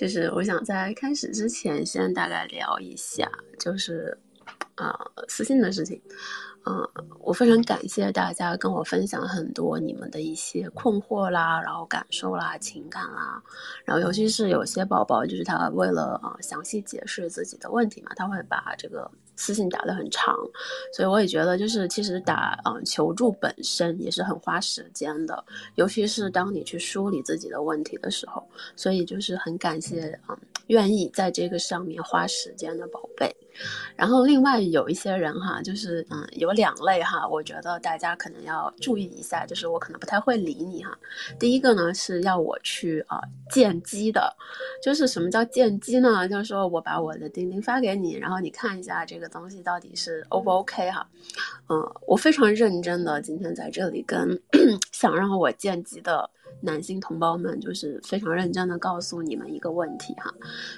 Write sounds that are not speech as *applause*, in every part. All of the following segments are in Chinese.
就是我想在开始之前先大概聊一下，就是啊私信的事情。嗯，我非常感谢大家跟我分享很多你们的一些困惑啦，然后感受啦、情感啦，然后尤其是有些宝宝，就是他为了啊详细解释自己的问题嘛，他会把这个私信打得很长，所以我也觉得就是其实打嗯求助本身也是很花时间的，尤其是当你去梳理自己的问题的时候，所以就是很感谢嗯愿意在这个上面花时间的宝贝。然后另外有一些人哈，就是嗯，有两类哈，我觉得大家可能要注意一下，就是我可能不太会理你哈。第一个呢是要我去啊见机的，就是什么叫见机呢？就是说我把我的钉钉发给你，然后你看一下这个东西到底是 O 不 OK 哈。嗯，我非常认真的今天在这里跟 *clears throat* 想让我见机的男性同胞们，就是非常认真的告诉你们一个问题哈，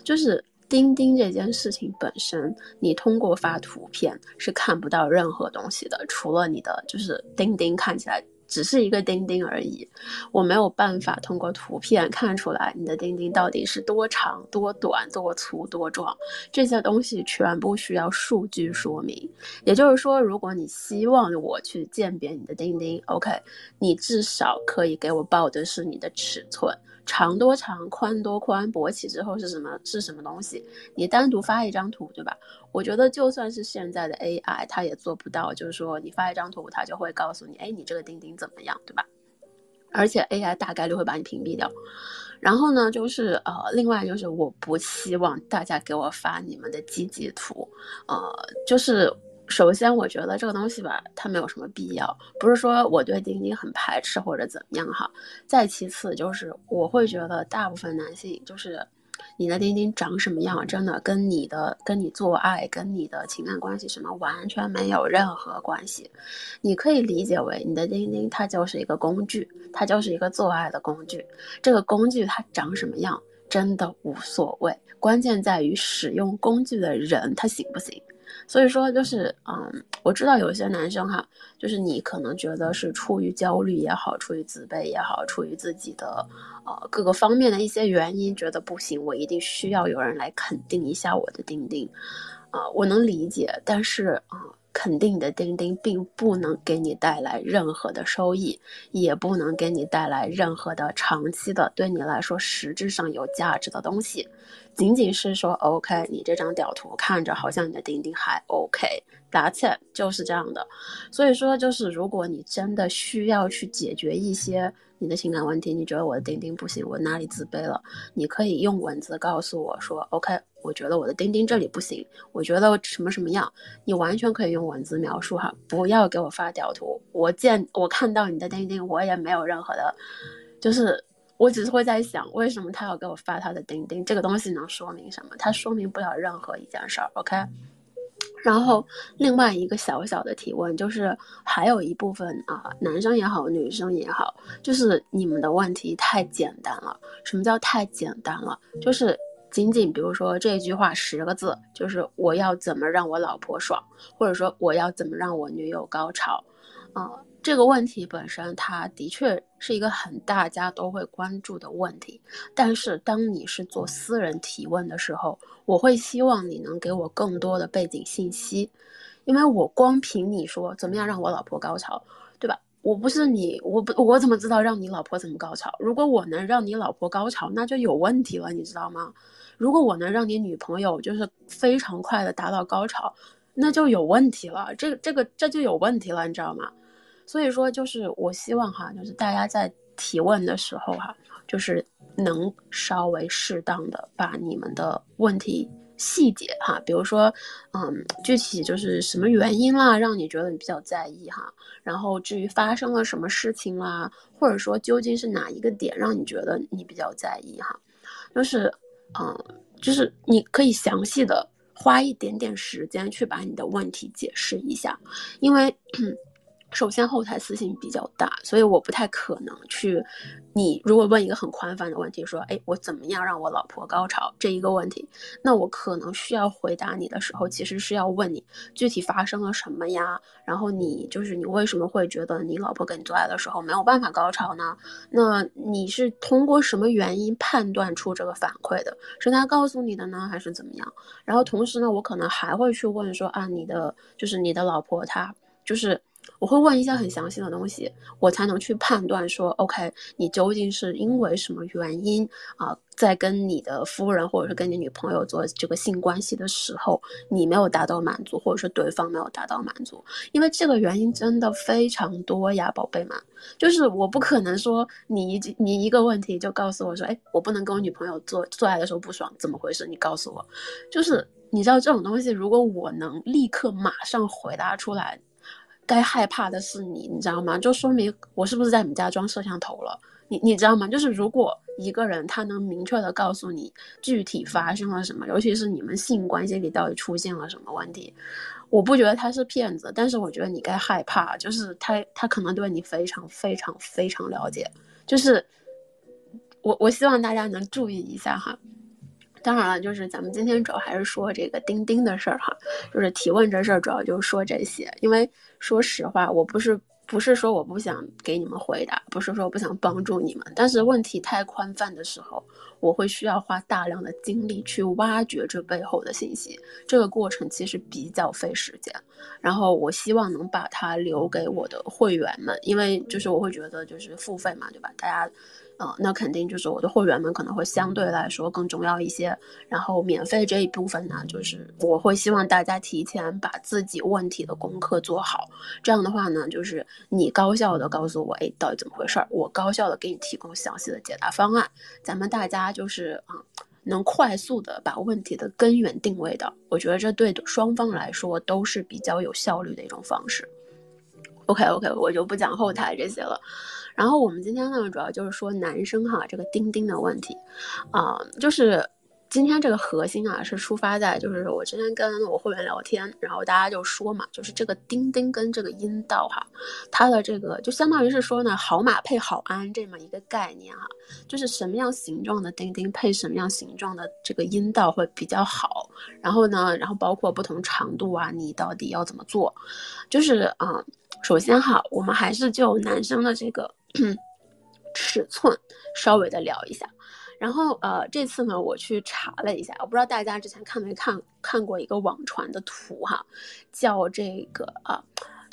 就是。钉钉这件事情本身，你通过发图片是看不到任何东西的，除了你的就是钉钉看起来只是一个钉钉而已。我没有办法通过图片看出来你的钉钉到底是多长、多短、多粗、多壮，这些东西全部需要数据说明。也就是说，如果你希望我去鉴别你的钉钉，OK，你至少可以给我报的是你的尺寸。长多长，宽多宽，勃起之后是什么是什么东西？你单独发一张图，对吧？我觉得就算是现在的 AI，它也做不到，就是说你发一张图，它就会告诉你，哎，你这个钉钉怎么样，对吧？而且 AI 大概率会把你屏蔽掉。然后呢，就是呃，另外就是我不希望大家给我发你们的积极图，呃，就是。首先，我觉得这个东西吧，它没有什么必要，不是说我对钉钉很排斥或者怎么样哈。再其次，就是我会觉得大部分男性，就是你的钉钉长什么样，真的跟你的跟你做爱、跟你的情感关系什么完全没有任何关系。你可以理解为你的钉钉它就是一个工具，它就是一个做爱的工具。这个工具它长什么样真的无所谓，关键在于使用工具的人他行不行。所以说，就是嗯，我知道有些男生哈，就是你可能觉得是出于焦虑也好，出于自卑也好，出于自己的呃各个方面的一些原因，觉得不行，我一定需要有人来肯定一下我的钉钉，啊，我能理解，但是啊。肯定的钉钉并不能给你带来任何的收益，也不能给你带来任何的长期的对你来说实质上有价值的东西。仅仅是说，OK，你这张屌图看着好像你的钉钉还 OK，That's it，就是这样的。所以说，就是如果你真的需要去解决一些你的情感问题，你觉得我的钉钉不行，我哪里自卑了，你可以用文字告诉我说，OK。我觉得我的钉钉这里不行，我觉得什么什么样，你完全可以用文字描述哈，不要给我发屌图。我见我看到你的钉钉，我也没有任何的，就是我只是会在想，为什么他要给我发他的钉钉？这个东西能说明什么？它说明不了任何一件事儿。OK。然后另外一个小小的提问就是，还有一部分啊，男生也好，女生也好，就是你们的问题太简单了。什么叫太简单了？就是。仅仅比如说这句话十个字，就是我要怎么让我老婆爽，或者说我要怎么让我女友高潮，啊，这个问题本身它的确是一个很大家都会关注的问题。但是当你是做私人提问的时候，我会希望你能给我更多的背景信息，因为我光凭你说怎么样让我老婆高潮，对吧？我不是你，我不我怎么知道让你老婆怎么高潮？如果我能让你老婆高潮，那就有问题了，你知道吗？如果我能让你女朋友就是非常快的达到高潮，那就有问题了。这个这个这就有问题了，你知道吗？所以说，就是我希望哈，就是大家在提问的时候哈，就是能稍微适当的把你们的问题细节哈，比如说，嗯，具体就是什么原因啦，让你觉得你比较在意哈。然后至于发生了什么事情啦，或者说究竟是哪一个点让你觉得你比较在意哈，就是。嗯，就是你可以详细的花一点点时间去把你的问题解释一下，因为首先后台私信比较大，所以我不太可能去。你如果问一个很宽泛的问题，说，哎，我怎么样让我老婆高潮这一个问题，那我可能需要回答你的时候，其实是要问你具体发生了什么呀？然后你就是你为什么会觉得你老婆跟你做爱的时候没有办法高潮呢？那你是通过什么原因判断出这个反馈的？是他告诉你的呢，还是怎么样？然后同时呢，我可能还会去问说，啊，你的就是你的老婆她就是。我会问一些很详细的东西，我才能去判断说，OK，你究竟是因为什么原因啊，在跟你的夫人或者是跟你女朋友做这个性关系的时候，你没有达到满足，或者说对方没有达到满足，因为这个原因真的非常多呀，宝贝们，就是我不可能说你一你一个问题就告诉我说，哎，我不能跟我女朋友做做爱的时候不爽，怎么回事？你告诉我，就是你知道这种东西，如果我能立刻马上回答出来。该害怕的是你，你知道吗？就说明我是不是在你们家装摄像头了？你你知道吗？就是如果一个人他能明确的告诉你具体发生了什么，尤其是你们性关系里到底出现了什么问题，我不觉得他是骗子，但是我觉得你该害怕，就是他他可能对你非常非常非常了解，就是我我希望大家能注意一下哈。当然了，就是咱们今天主要还是说这个钉钉的事儿哈，就是提问这事儿主要就是说这些。因为说实话，我不是不是说我不想给你们回答，不是说我不想帮助你们，但是问题太宽泛的时候，我会需要花大量的精力去挖掘这背后的信息，这个过程其实比较费时间。然后我希望能把它留给我的会员们，因为就是我会觉得就是付费嘛，对吧？大家。呃，那肯定就是我的会员们可能会相对来说更重要一些。然后免费这一部分呢，就是我会希望大家提前把自己问题的功课做好。这样的话呢，就是你高效的告诉我，哎，到底怎么回事儿？我高效的给你提供详细的解答方案。咱们大家就是啊，能快速的把问题的根源定位到，我觉得这对双方来说都是比较有效率的一种方式。OK OK，我就不讲后台这些了。然后我们今天呢，主要就是说男生哈这个钉钉的问题，啊，就是今天这个核心啊是出发在就是我之前跟我会员聊天，然后大家就说嘛，就是这个钉钉跟这个阴道哈，它的这个就相当于是说呢，好马配好鞍这么一个概念哈，就是什么样形状的钉钉配什么样形状的这个阴道会比较好，然后呢，然后包括不同长度啊，你到底要怎么做，就是啊，首先哈，我们还是就男生的这个。*clears throat* 尺寸稍微的聊一下，然后呃，这次呢，我去查了一下，我不知道大家之前看没看看过一个网传的图哈，叫这个啊，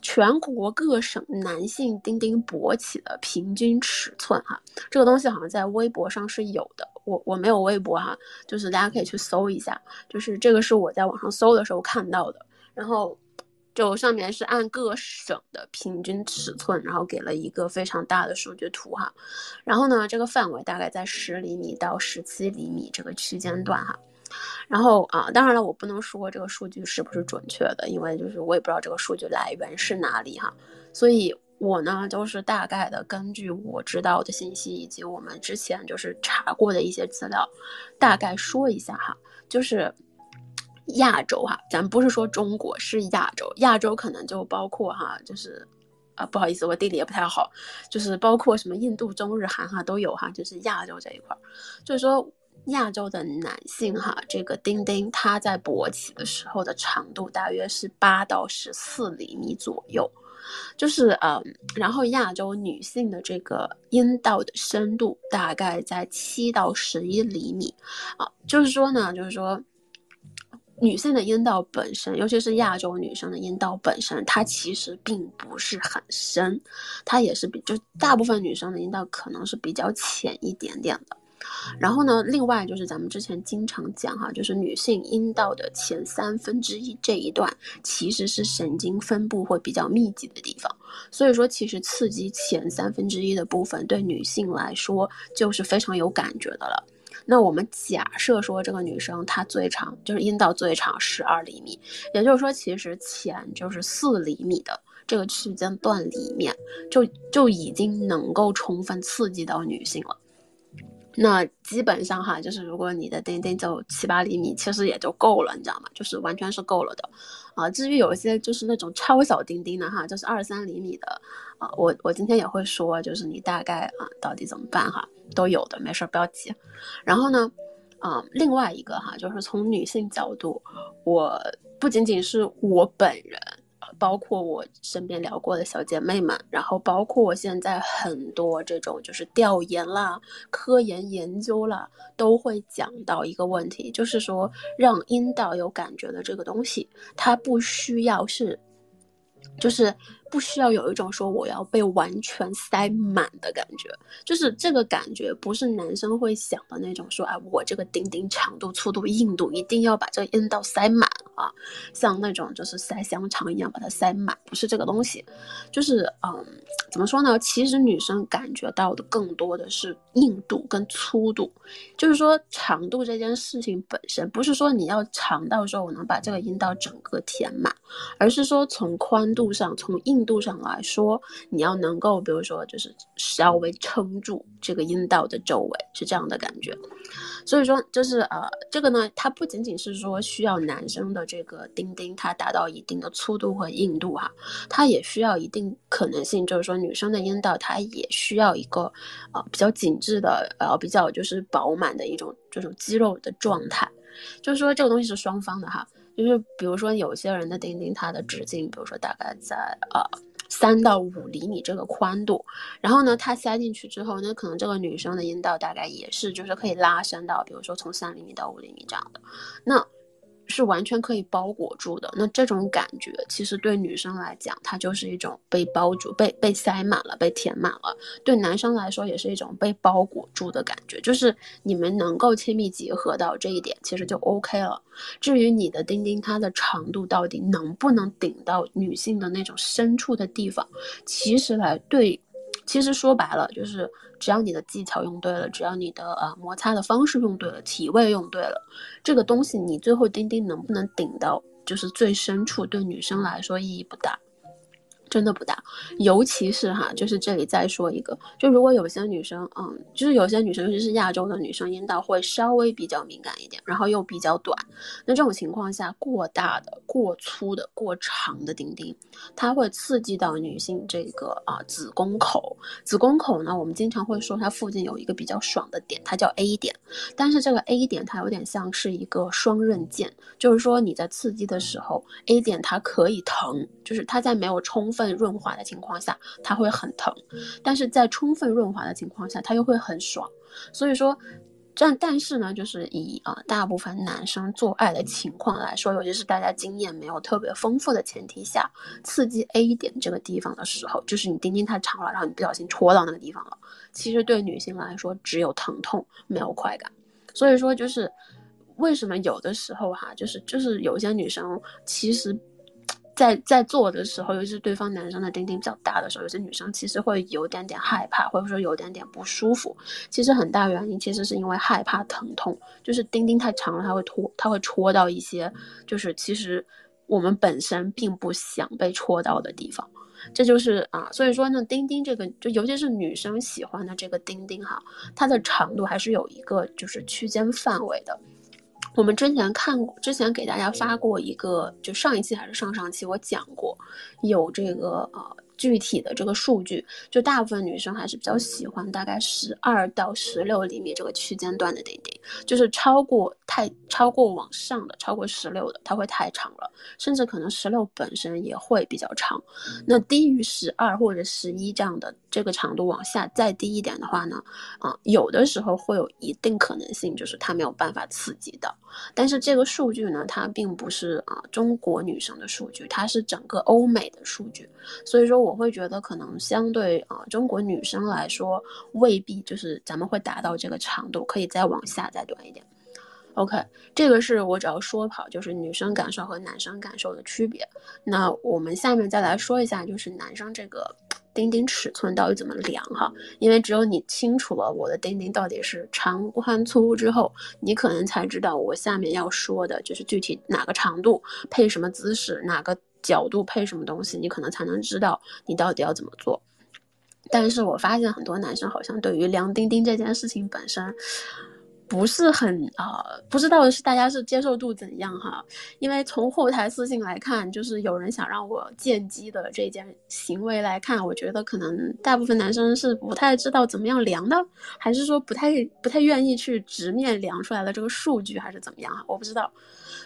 全国各省男性丁丁勃起的平均尺寸哈，这个东西好像在微博上是有的，我我没有微博哈，就是大家可以去搜一下，就是这个是我在网上搜的时候看到的，然后。就上面是按各省的平均尺寸，然后给了一个非常大的数据图哈，然后呢，这个范围大概在十厘米到十七厘米这个区间段哈，然后啊，当然了，我不能说这个数据是不是准确的，因为就是我也不知道这个数据来源是哪里哈，所以我呢就是大概的根据我知道的信息以及我们之前就是查过的一些资料，大概说一下哈，就是。亚洲哈，咱不是说中国是亚洲，亚洲可能就包括哈，就是啊，不好意思，我地理也不太好，就是包括什么印度、中日韩哈都有哈，就是亚洲这一块儿，就是说亚洲的男性哈，这个丁丁他在勃起的时候的长度大约是八到十四厘米左右，就是嗯，然后亚洲女性的这个阴道的深度大概在七到十一厘米，啊，就是说呢，就是说。女性的阴道本身，尤其是亚洲女生的阴道本身，它其实并不是很深，它也是比就大部分女生的阴道可能是比较浅一点点的。然后呢，另外就是咱们之前经常讲哈，就是女性阴道的前三分之一这一段其实是神经分布会比较密集的地方，所以说其实刺激前三分之一的部分对女性来说就是非常有感觉的了。那我们假设说这个女生她最长就是阴道最长十二厘米，也就是说其实前就是四厘米的这个区间段里面，就就已经能够充分刺激到女性了。那基本上哈，就是如果你的钉钉就七八厘米，其实也就够了，你知道吗？就是完全是够了的。啊，至于有一些就是那种超小钉钉的哈，就是二三厘米的，啊，我我今天也会说，就是你大概啊到底怎么办哈，都有的，没事不要急。然后呢，啊，另外一个哈，就是从女性角度，我不仅仅是我本人。包括我身边聊过的小姐妹们，然后包括我现在很多这种就是调研啦、科研研究啦，都会讲到一个问题，就是说让阴道有感觉的这个东西，它不需要是，就是。不需要有一种说我要被完全塞满的感觉，就是这个感觉不是男生会想的那种说，哎，我这个丁丁长度、粗度、硬度一定要把这个阴道塞满啊，像那种就是塞香肠一样把它塞满，不是这个东西，就是嗯，怎么说呢？其实女生感觉到的更多的是硬度跟粗度，就是说长度这件事情本身不是说你要长到说我能把这个阴道整个填满，而是说从宽度上，从硬。硬度上来说，你要能够，比如说，就是稍微撑住这个阴道的周围，是这样的感觉。所以说，就是呃，这个呢，它不仅仅是说需要男生的这个丁丁它达到一定的粗度和硬度哈，它也需要一定可能性，就是说女生的阴道它也需要一个呃比较紧致的呃比较就是饱满的一种这种肌肉的状态。就是说这个东西是双方的哈。就是比如说，有些人的钉钉，它的直径，比如说大概在呃三到五厘米这个宽度，然后呢，它塞进去之后，那可能这个女生的阴道大概也是，就是可以拉伸到，比如说从三厘米到五厘米这样的，那。是完全可以包裹住的，那这种感觉其实对女生来讲，它就是一种被包住、被被塞满了、被填满了；对男生来说，也是一种被包裹住的感觉。就是你们能够亲密结合到这一点，其实就 OK 了。至于你的钉钉它的长度到底能不能顶到女性的那种深处的地方，其实来对。其实说白了，就是只要你的技巧用对了，只要你的呃摩擦的方式用对了，体位用对了，这个东西你最后钉钉能不能顶到就是最深处，对女生来说意义不大。真的不大，尤其是哈，就是这里再说一个，就如果有些女生，嗯，就是有些女生，尤其是亚洲的女生，阴道会稍微比较敏感一点，然后又比较短，那这种情况下，过大的、过粗的、过长的钉钉，它会刺激到女性这个啊子宫口。子宫口呢，我们经常会说它附近有一个比较爽的点，它叫 A 点，但是这个 A 点它有点像是一个双刃剑，就是说你在刺激的时候，A 点它可以疼，就是它在没有充。分润滑的情况下，它会很疼；但是在充分润滑的情况下，它又会很爽。所以说，但但是呢，就是以啊大部分男生做爱的情况来说，尤其是大家经验没有特别丰富的前提下，刺激 A 点这个地方的时候，就是你丁丁太长了，然后你不小心戳到那个地方了，其实对女性来说只有疼痛没有快感。所以说，就是为什么有的时候哈，就是就是有些女生其实。在在做的时候，尤其是对方男生的丁丁比较大的时候，有些女生其实会有点点害怕，或者说有点点不舒服。其实很大原因其实是因为害怕疼痛，就是丁丁太长了，它会戳，它会戳到一些，就是其实我们本身并不想被戳到的地方。这就是啊，所以说呢，丁丁这个就尤其是女生喜欢的这个丁丁哈，它的长度还是有一个就是区间范围的。我们之前看过，之前给大家发过一个，就上一期还是上上期，我讲过有这个呃。具体的这个数据，就大部分女生还是比较喜欢大概十二到十六厘米这个区间段的丁丁，就是超过太超过往上的，超过十六的，它会太长了，甚至可能十六本身也会比较长。那低于十二或者十一这样的这个长度往下再低一点的话呢，啊，有的时候会有一定可能性，就是它没有办法刺激到。但是这个数据呢，它并不是啊中国女生的数据，它是整个欧美的数据，所以说我。我会觉得可能相对啊中国女生来说，未必就是咱们会达到这个长度，可以再往下再短一点。OK，这个是我只要说跑，就是女生感受和男生感受的区别。那我们下面再来说一下，就是男生这个钉钉尺寸到底怎么量哈？因为只有你清楚了我的钉钉到底是长宽粗之后，你可能才知道我下面要说的就是具体哪个长度配什么姿势，哪个。角度配什么东西，你可能才能知道你到底要怎么做。但是我发现很多男生好像对于量丁丁这件事情本身。不是很啊，不知道是大家是接受度怎样哈？因为从后台私信来看，就是有人想让我见机的这件行为来看，我觉得可能大部分男生是不太知道怎么样量的，还是说不太不太愿意去直面量出来的这个数据，还是怎么样哈？我不知道。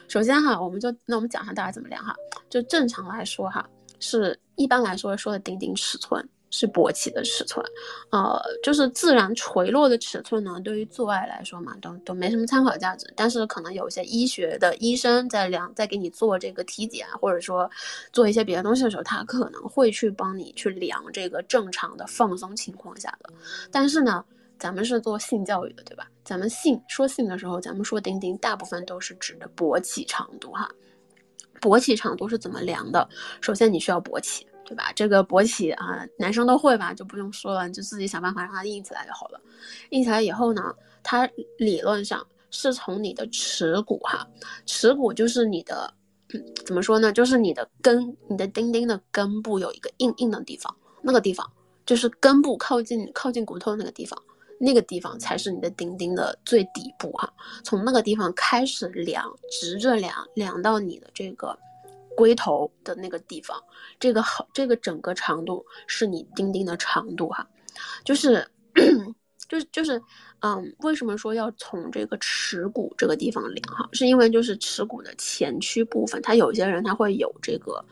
首先哈，我们就那我们讲一下大家怎么量哈，就正常来说哈，是一般来说说的顶顶尺寸。是勃起的尺寸，呃，就是自然垂落的尺寸呢。对于做爱来说嘛，都都没什么参考价值。但是可能有些医学的医生在量，在给你做这个体检，或者说做一些别的东西的时候，他可能会去帮你去量这个正常的放松情况下的。但是呢，咱们是做性教育的，对吧？咱们性说性的时候，咱们说丁丁，大部分都是指的勃起长度哈。勃起长度是怎么量的？首先你需要勃起。对吧？这个勃起啊，男生都会吧，就不用说了，你就自己想办法让它硬起来就好了。硬起来以后呢，它理论上是从你的耻骨哈，耻骨就是你的，怎么说呢？就是你的根，你的丁丁的根部有一个硬硬的地方，那个地方就是根部靠近靠近骨头那个地方，那个地方才是你的丁丁的最底部哈。从那个地方开始量，直着量，量到你的这个。龟头的那个地方，这个好，这个整个长度是你钉钉的长度哈，就是，*coughs* 就是就是，嗯，为什么说要从这个耻骨这个地方量哈？是因为就是耻骨的前屈部分，他有些人他会有这个，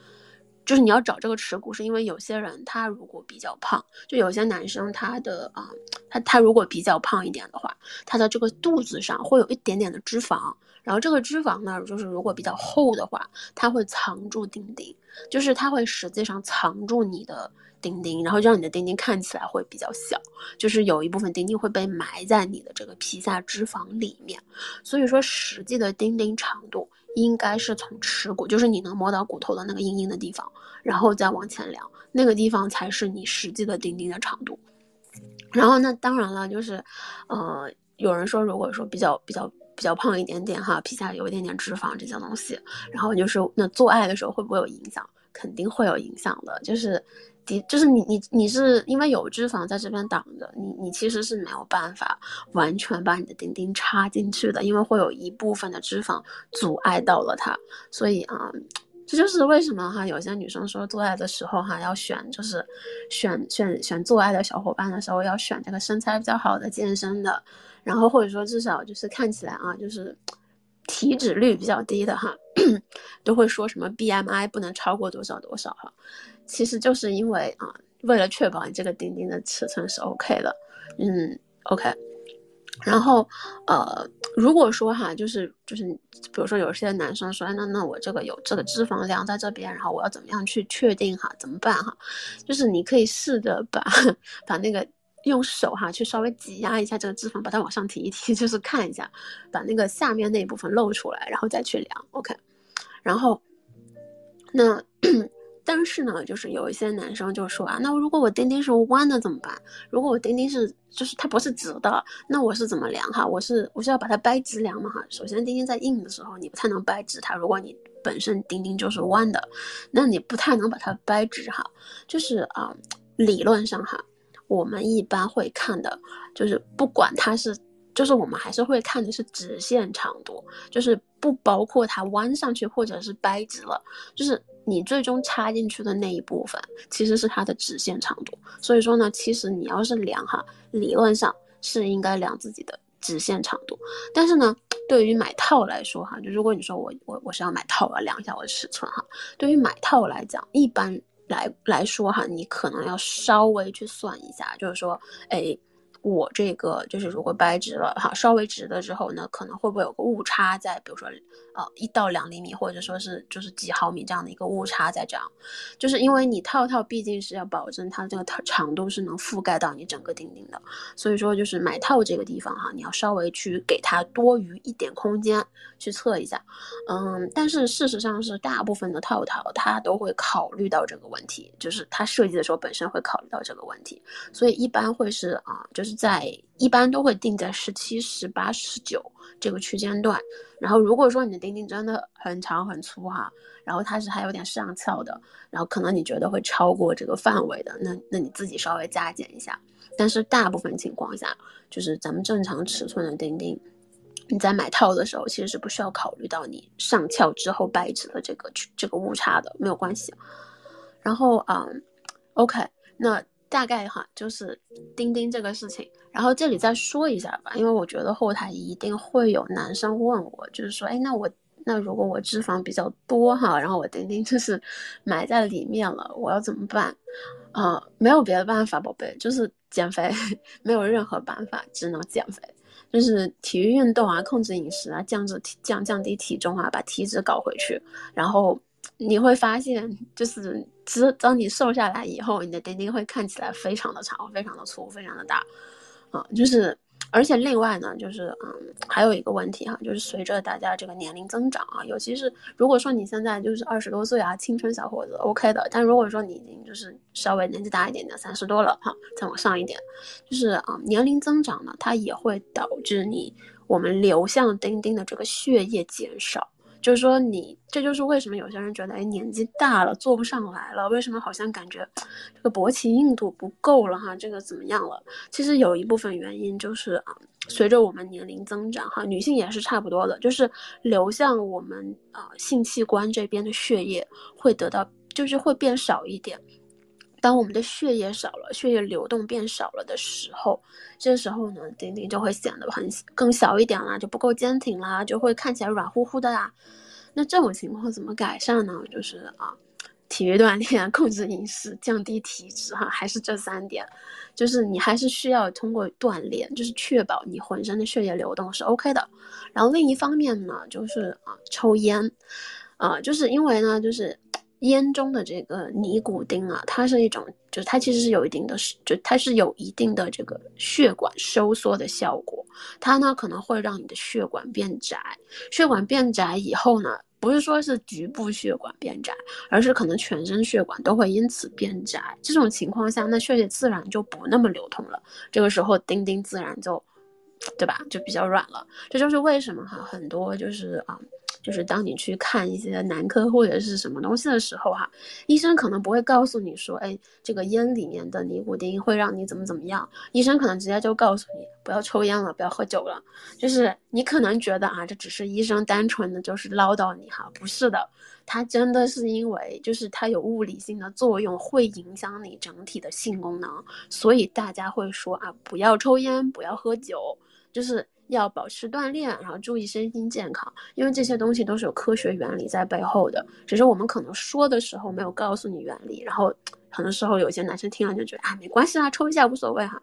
就是你要找这个耻骨，是因为有些人他如果比较胖，就有些男生他的啊，他他如果比较胖一点的话，他的这个肚子上会有一点点的脂肪。然后这个脂肪呢，就是如果比较厚的话，它会藏住钉钉，就是它会实际上藏住你的钉钉，然后让你的钉钉看起来会比较小，就是有一部分钉钉会被埋在你的这个皮下脂肪里面。所以说，实际的钉钉长度应该是从耻骨，就是你能摸到骨头的那个硬硬的地方，然后再往前量，那个地方才是你实际的钉钉的长度。然后那当然了，就是，呃，有人说，如果说比较比较。比较胖一点点哈，皮下有一点点脂肪这些东西，然后就是那做爱的时候会不会有影响？肯定会有影响的，就是的，就是你你你是因为有脂肪在这边挡着，你你其实是没有办法完全把你的钉钉插进去的，因为会有一部分的脂肪阻碍到了它，所以啊，这就是为什么哈，有些女生说做爱的时候哈要选，就是选选选做爱的小伙伴的时候要选这个身材比较好的、健身的。然后或者说至少就是看起来啊，就是体脂率比较低的哈，*clears throat* 都会说什么 BMI 不能超过多少多少哈，其实就是因为啊，为了确保你这个钉钉的尺寸是 OK 的，嗯，OK。然后呃，如果说哈，就是就是，比如说有些男生说，那那我这个有这个脂肪量在这边，然后我要怎么样去确定哈？怎么办哈？就是你可以试着把 *laughs* 把那个。用手哈去稍微挤压一下这个脂肪，把它往上提一提，*laughs* 就是看一下，把那个下面那一部分露出来，然后再去量，OK。然后，那 *clears throat* 但是呢，就是有一些男生就说啊，那如果我钉钉是弯的怎么办？如果我钉钉是就是它不是直的，那我是怎么量哈？我是我是要把它掰直量嘛哈？首先钉钉在硬的时候，你不太能掰直它。如果你本身钉钉就是弯的，那你不太能把它掰直哈。就是啊，理论上哈。我们一般会看的，就是不管它是，就是我们还是会看的是直线长度，就是不包括它弯上去或者是掰直了，就是你最终插进去的那一部分其实是它的直线长度。所以说呢，其实你要是量哈，理论上是应该量自己的直线长度。但是呢，对于买套来说哈，就如果你说我我我是要买套，我要量一下我的尺寸哈。对于买套来讲，一般。来来说哈，你可能要稍微去算一下，就是说，哎。我这个就是如果掰直了哈，稍微直了之后呢，可能会不会有个误差在，比如说，呃，一到两厘米，或者说是就是几毫米这样的一个误差在这样，就是因为你套套毕竟是要保证它这个长度是能覆盖到你整个钉钉的，所以说就是买套这个地方哈，你要稍微去给它多余一点空间去测一下，嗯，但是事实上是大部分的套套它都会考虑到这个问题，就是它设计的时候本身会考虑到这个问题，所以一般会是啊，就是。在一般都会定在十七、十八、十九这个区间段。然后如果说你的钉钉真的很长很粗哈，然后它是还有点上翘的，然后可能你觉得会超过这个范围的，那那你自己稍微加减一下。但是大部分情况下，就是咱们正常尺寸的钉钉，你在买套的时候其实是不需要考虑到你上翘之后掰直的这个这个误差的，没有关系。然后啊，OK，那。大概哈，就是钉钉这个事情，然后这里再说一下吧，因为我觉得后台一定会有男生问我，就是说，哎，那我那如果我脂肪比较多哈，然后我钉钉就是 *laughs* 埋在里面了，我要怎么办？啊，没有别的办法，宝贝，就是减肥，*laughs* 没有任何办法，只能减肥，就是体育运动啊，控制饮食啊，降脂降降低体重啊，把体脂搞回去，然后。你会发现，就是只当你瘦下来以后，你的丁丁会看起来非常的长、非常的粗、非常的大，啊，就是，而且另外呢，就是，嗯，还有一个问题哈，就是随着大家这个年龄增长啊，尤其是如果说你现在就是二十多岁啊，青春小伙子，OK 的，但如果说你已经就是稍微年纪大一点点，三十多了哈，再往上一点，就是啊，年龄增长呢，它也会导致你我们流向钉钉的这个血液减少。就是说，你这就是为什么有些人觉得，哎，年纪大了做不上来了，为什么好像感觉这个勃起硬度不够了哈？这个怎么样了？其实有一部分原因就是啊，随着我们年龄增长哈，女性也是差不多的，就是流向我们啊性器官这边的血液会得到，就是会变少一点。当我们的血液少了，血液流动变少了的时候，这时候呢，丁丁就会显得很更小一点啦，就不够坚挺啦，就会看起来软乎乎的啦。那这种情况怎么改善呢？就是啊，体育锻炼、控制饮食、降低体脂哈，还是这三点，就是你还是需要通过锻炼，就是确保你浑身的血液流动是 OK 的。然后另一方面呢，就是啊，抽烟，啊，就是因为呢，就是。烟中的这个尼古丁啊，它是一种，就是它其实是有一定的，就它是有一定的这个血管收缩的效果。它呢可能会让你的血管变窄，血管变窄以后呢，不是说是局部血管变窄，而是可能全身血管都会因此变窄。这种情况下，那血液自然就不那么流通了。这个时候，丁丁自然就，对吧？就比较软了。这就是为什么哈，很多就是啊。就是当你去看一些男科或者是什么东西的时候，哈，医生可能不会告诉你说，哎，这个烟里面的尼古丁会让你怎么怎么样。医生可能直接就告诉你，不要抽烟了，不要喝酒了。就是你可能觉得啊，这只是医生单纯的就是唠叨你哈，不是的，它真的是因为就是它有物理性的作用，会影响你整体的性功能，所以大家会说啊，不要抽烟，不要喝酒，就是。要保持锻炼，然后注意身心健康，因为这些东西都是有科学原理在背后的，只是我们可能说的时候没有告诉你原理，然后很多时候有些男生听了就觉得啊没关系啦，抽一下无所谓哈。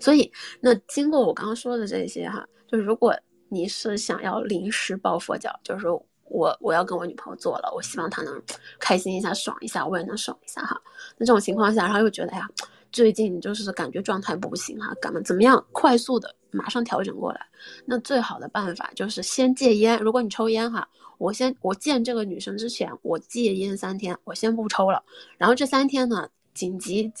所以那经过我刚刚说的这些哈，就如果你是想要临时抱佛脚，就是说我我要跟我女朋友做了，我希望她能开心一下、爽一下，我也能爽一下哈。那这种情况下，然后又觉得哎呀。最近就是感觉状态不行哈，干嘛怎么样？快速的马上调整过来。那最好的办法就是先戒烟。如果你抽烟哈，我先我见这个女生之前，我戒烟三天，我先不抽了。然后这三天呢，紧急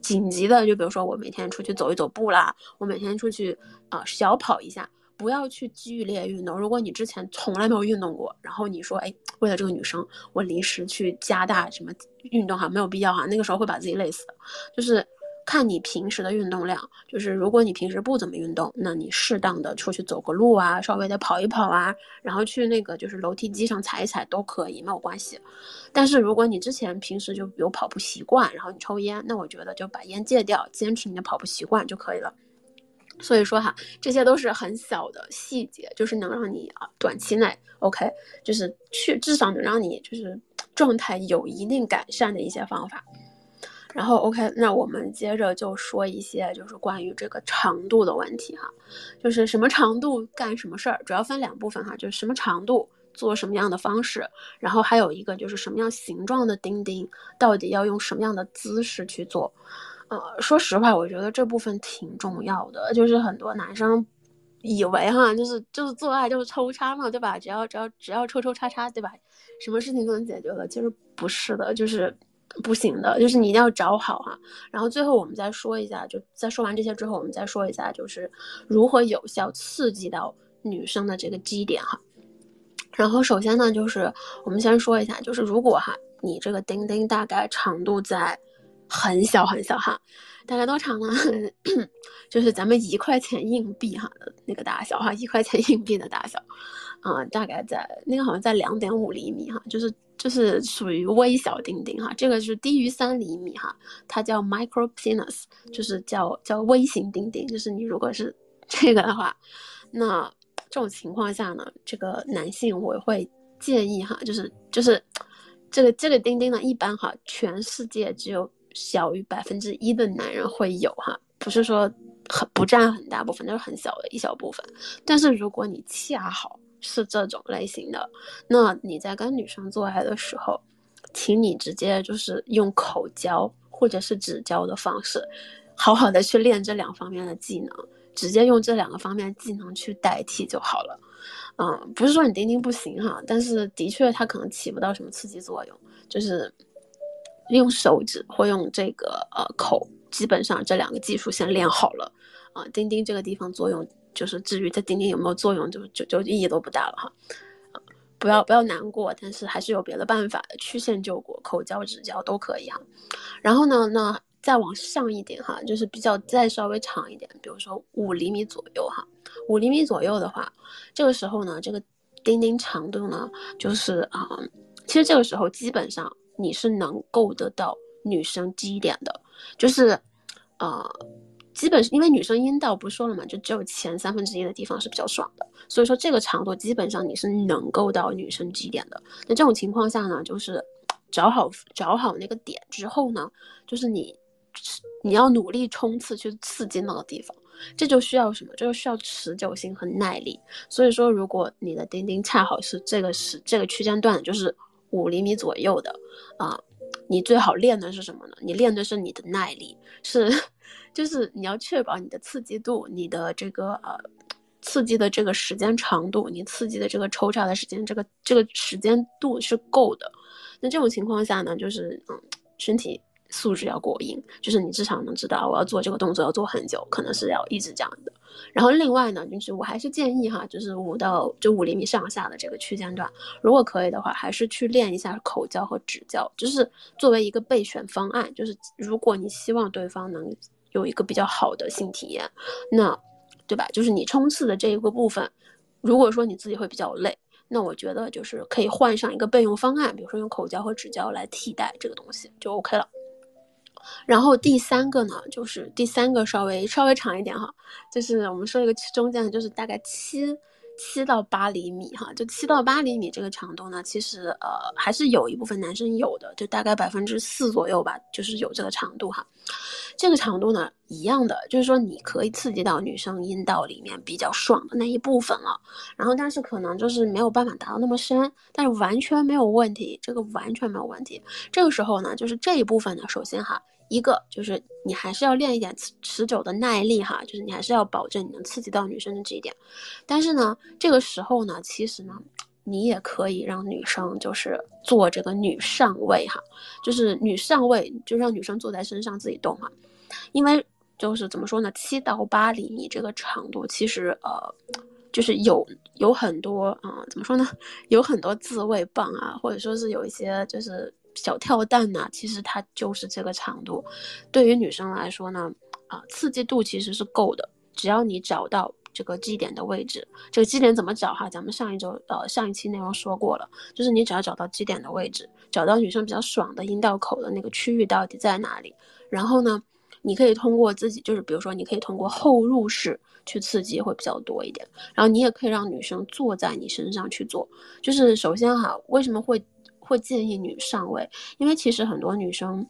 紧急的，就比如说我每天出去走一走步啦，我每天出去啊小跑一下，不要去剧烈运动。如果你之前从来没有运动过，然后你说哎，为了这个女生，我临时去加大什么？运动哈没有必要哈，那个时候会把自己累死的。就是看你平时的运动量，就是如果你平时不怎么运动，那你适当的出去走个路啊，稍微的跑一跑啊，然后去那个就是楼梯机上踩一踩都可以，没有关系。但是如果你之前平时就有跑步习惯，然后你抽烟，那我觉得就把烟戒掉，坚持你的跑步习惯就可以了。所以说哈，这些都是很小的细节，就是能让你啊短期内 OK，就是去至少能让你就是。状态有一定改善的一些方法，然后 OK，那我们接着就说一些就是关于这个长度的问题哈，就是什么长度干什么事儿，主要分两部分哈，就是什么长度做什么样的方式，然后还有一个就是什么样形状的钉钉到底要用什么样的姿势去做，呃，说实话，我觉得这部分挺重要的，就是很多男生。以为哈，就是就是做爱就是抽插嘛，对吧？只要只要只要抽抽插插，对吧？什么事情都能解决了？其实不是的，就是不行的，就是你一定要找好哈。然后最后我们再说一下，就在说完这些之后，我们再说一下，就是如何有效刺激到女生的这个基点哈。然后首先呢，就是我们先说一下，就是如果哈，你这个钉钉大概长度在很小很小哈，大概多长呢？*clears throat* 就是咱们一块钱硬币哈的那个大小哈，一块钱硬币的大小，啊，大概在那个好像在两点五厘米哈，就是就是属于微小钉钉哈，这个是低于三厘米哈，它叫 micro penis，就是叫叫微型钉钉，就是你如果是这个的话，那。这种情况下呢，这个男性我会建议哈，就是就是这个这个钉钉呢，一般哈，全世界只有小于百分之一的男人会有哈，不是说很不占很大部分，都是很小的一小部分。但是如果你恰好是这种类型的，那你在跟女生做爱的时候，请你直接就是用口交或者是指交的方式，好好的去练这两方面的技能。直接用这两个方面技能去代替就好了，嗯，不是说你钉钉不行哈，但是的确它可能起不到什么刺激作用，就是用手指或用这个呃口，基本上这两个技术先练好了，啊，钉钉这个地方作用就是至于这钉钉有没有作用，就就就意义都不大了哈，不要不要难过，但是还是有别的办法的，曲线救国、口交、指交都可以哈，然后呢，那。再往上一点哈，就是比较再稍微长一点，比如说五厘米左右哈，五厘米左右的话，这个时候呢，这个钉钉长度呢，就是啊，其实这个时候基本上你是能够得到女生基点的，就是，呃，基本是因为女生阴道不说了嘛，就只有前三分之一的地方是比较爽的，所以说这个长度基本上你是能够到女生基点的。那这种情况下呢，就是找好找好那个点之后呢，就是你。你要努力冲刺去刺激那个地方，这就需要什么？这就需要持久性和耐力。所以说，如果你的钉钉恰好是这个是这个区间段，就是五厘米左右的啊，你最好练的是什么呢？你练的是你的耐力，是 *laughs* 就是你要确保你的刺激度，你的这个呃刺激的这个时间长度，你刺激的这个抽插的时间，这个这个时间度是够的。那这种情况下呢，就是嗯，身体。素质要过硬，就是你至少能知道我要做这个动作要做很久，可能是要一直这样的。然后另外呢，就是我还是建议哈，就是五到就五厘米上下的这个区间段，如果可以的话，还是去练一下口交和指交，就是作为一个备选方案。就是如果你希望对方能有一个比较好的性体验，那对吧？就是你冲刺的这一个部分，如果说你自己会比较累，那我觉得就是可以换上一个备用方案，比如说用口交和指交来替代这个东西，就 OK 了。然后第三个呢，就是第三个稍微稍微长一点哈，就是我们说一个中间的，就是大概七七到八厘米哈，就七到八厘米这个长度呢，其实呃还是有一部分男生有的，就大概百分之四左右吧，就是有这个长度哈。这个长度呢，一样的，就是说你可以刺激到女生阴道里面比较爽的那一部分了。然后但是可能就是没有办法达到那么深，但是完全没有问题，这个完全没有问题。这个时候呢，就是这一部分呢，首先哈。一个就是你还是要练一点持持久的耐力哈，就是你还是要保证你能刺激到女生的这一点。但是呢，这个时候呢，其实呢，你也可以让女生就是做这个女上位哈，就是女上位就让女生坐在身上自己动哈。因为就是怎么说呢，七到八厘米这个长度其实呃，就是有有很多啊，怎么说呢，有很多自慰棒啊，或者说是有一些就是。小跳蛋呢，其实它就是这个长度，对于女生来说呢，啊，刺激度其实是够的。只要你找到这个基点的位置，这个基点怎么找哈？咱们上一周呃上一期内容说过了，就是你只要找到基点的位置，找到女生比较爽的阴道口的那个区域到底在哪里，然后呢，你可以通过自己，就是比如说你可以通过后入式去刺激会比较多一点，然后你也可以让女生坐在你身上去做，就是首先哈，为什么会？会建议女上位，因为其实很多女生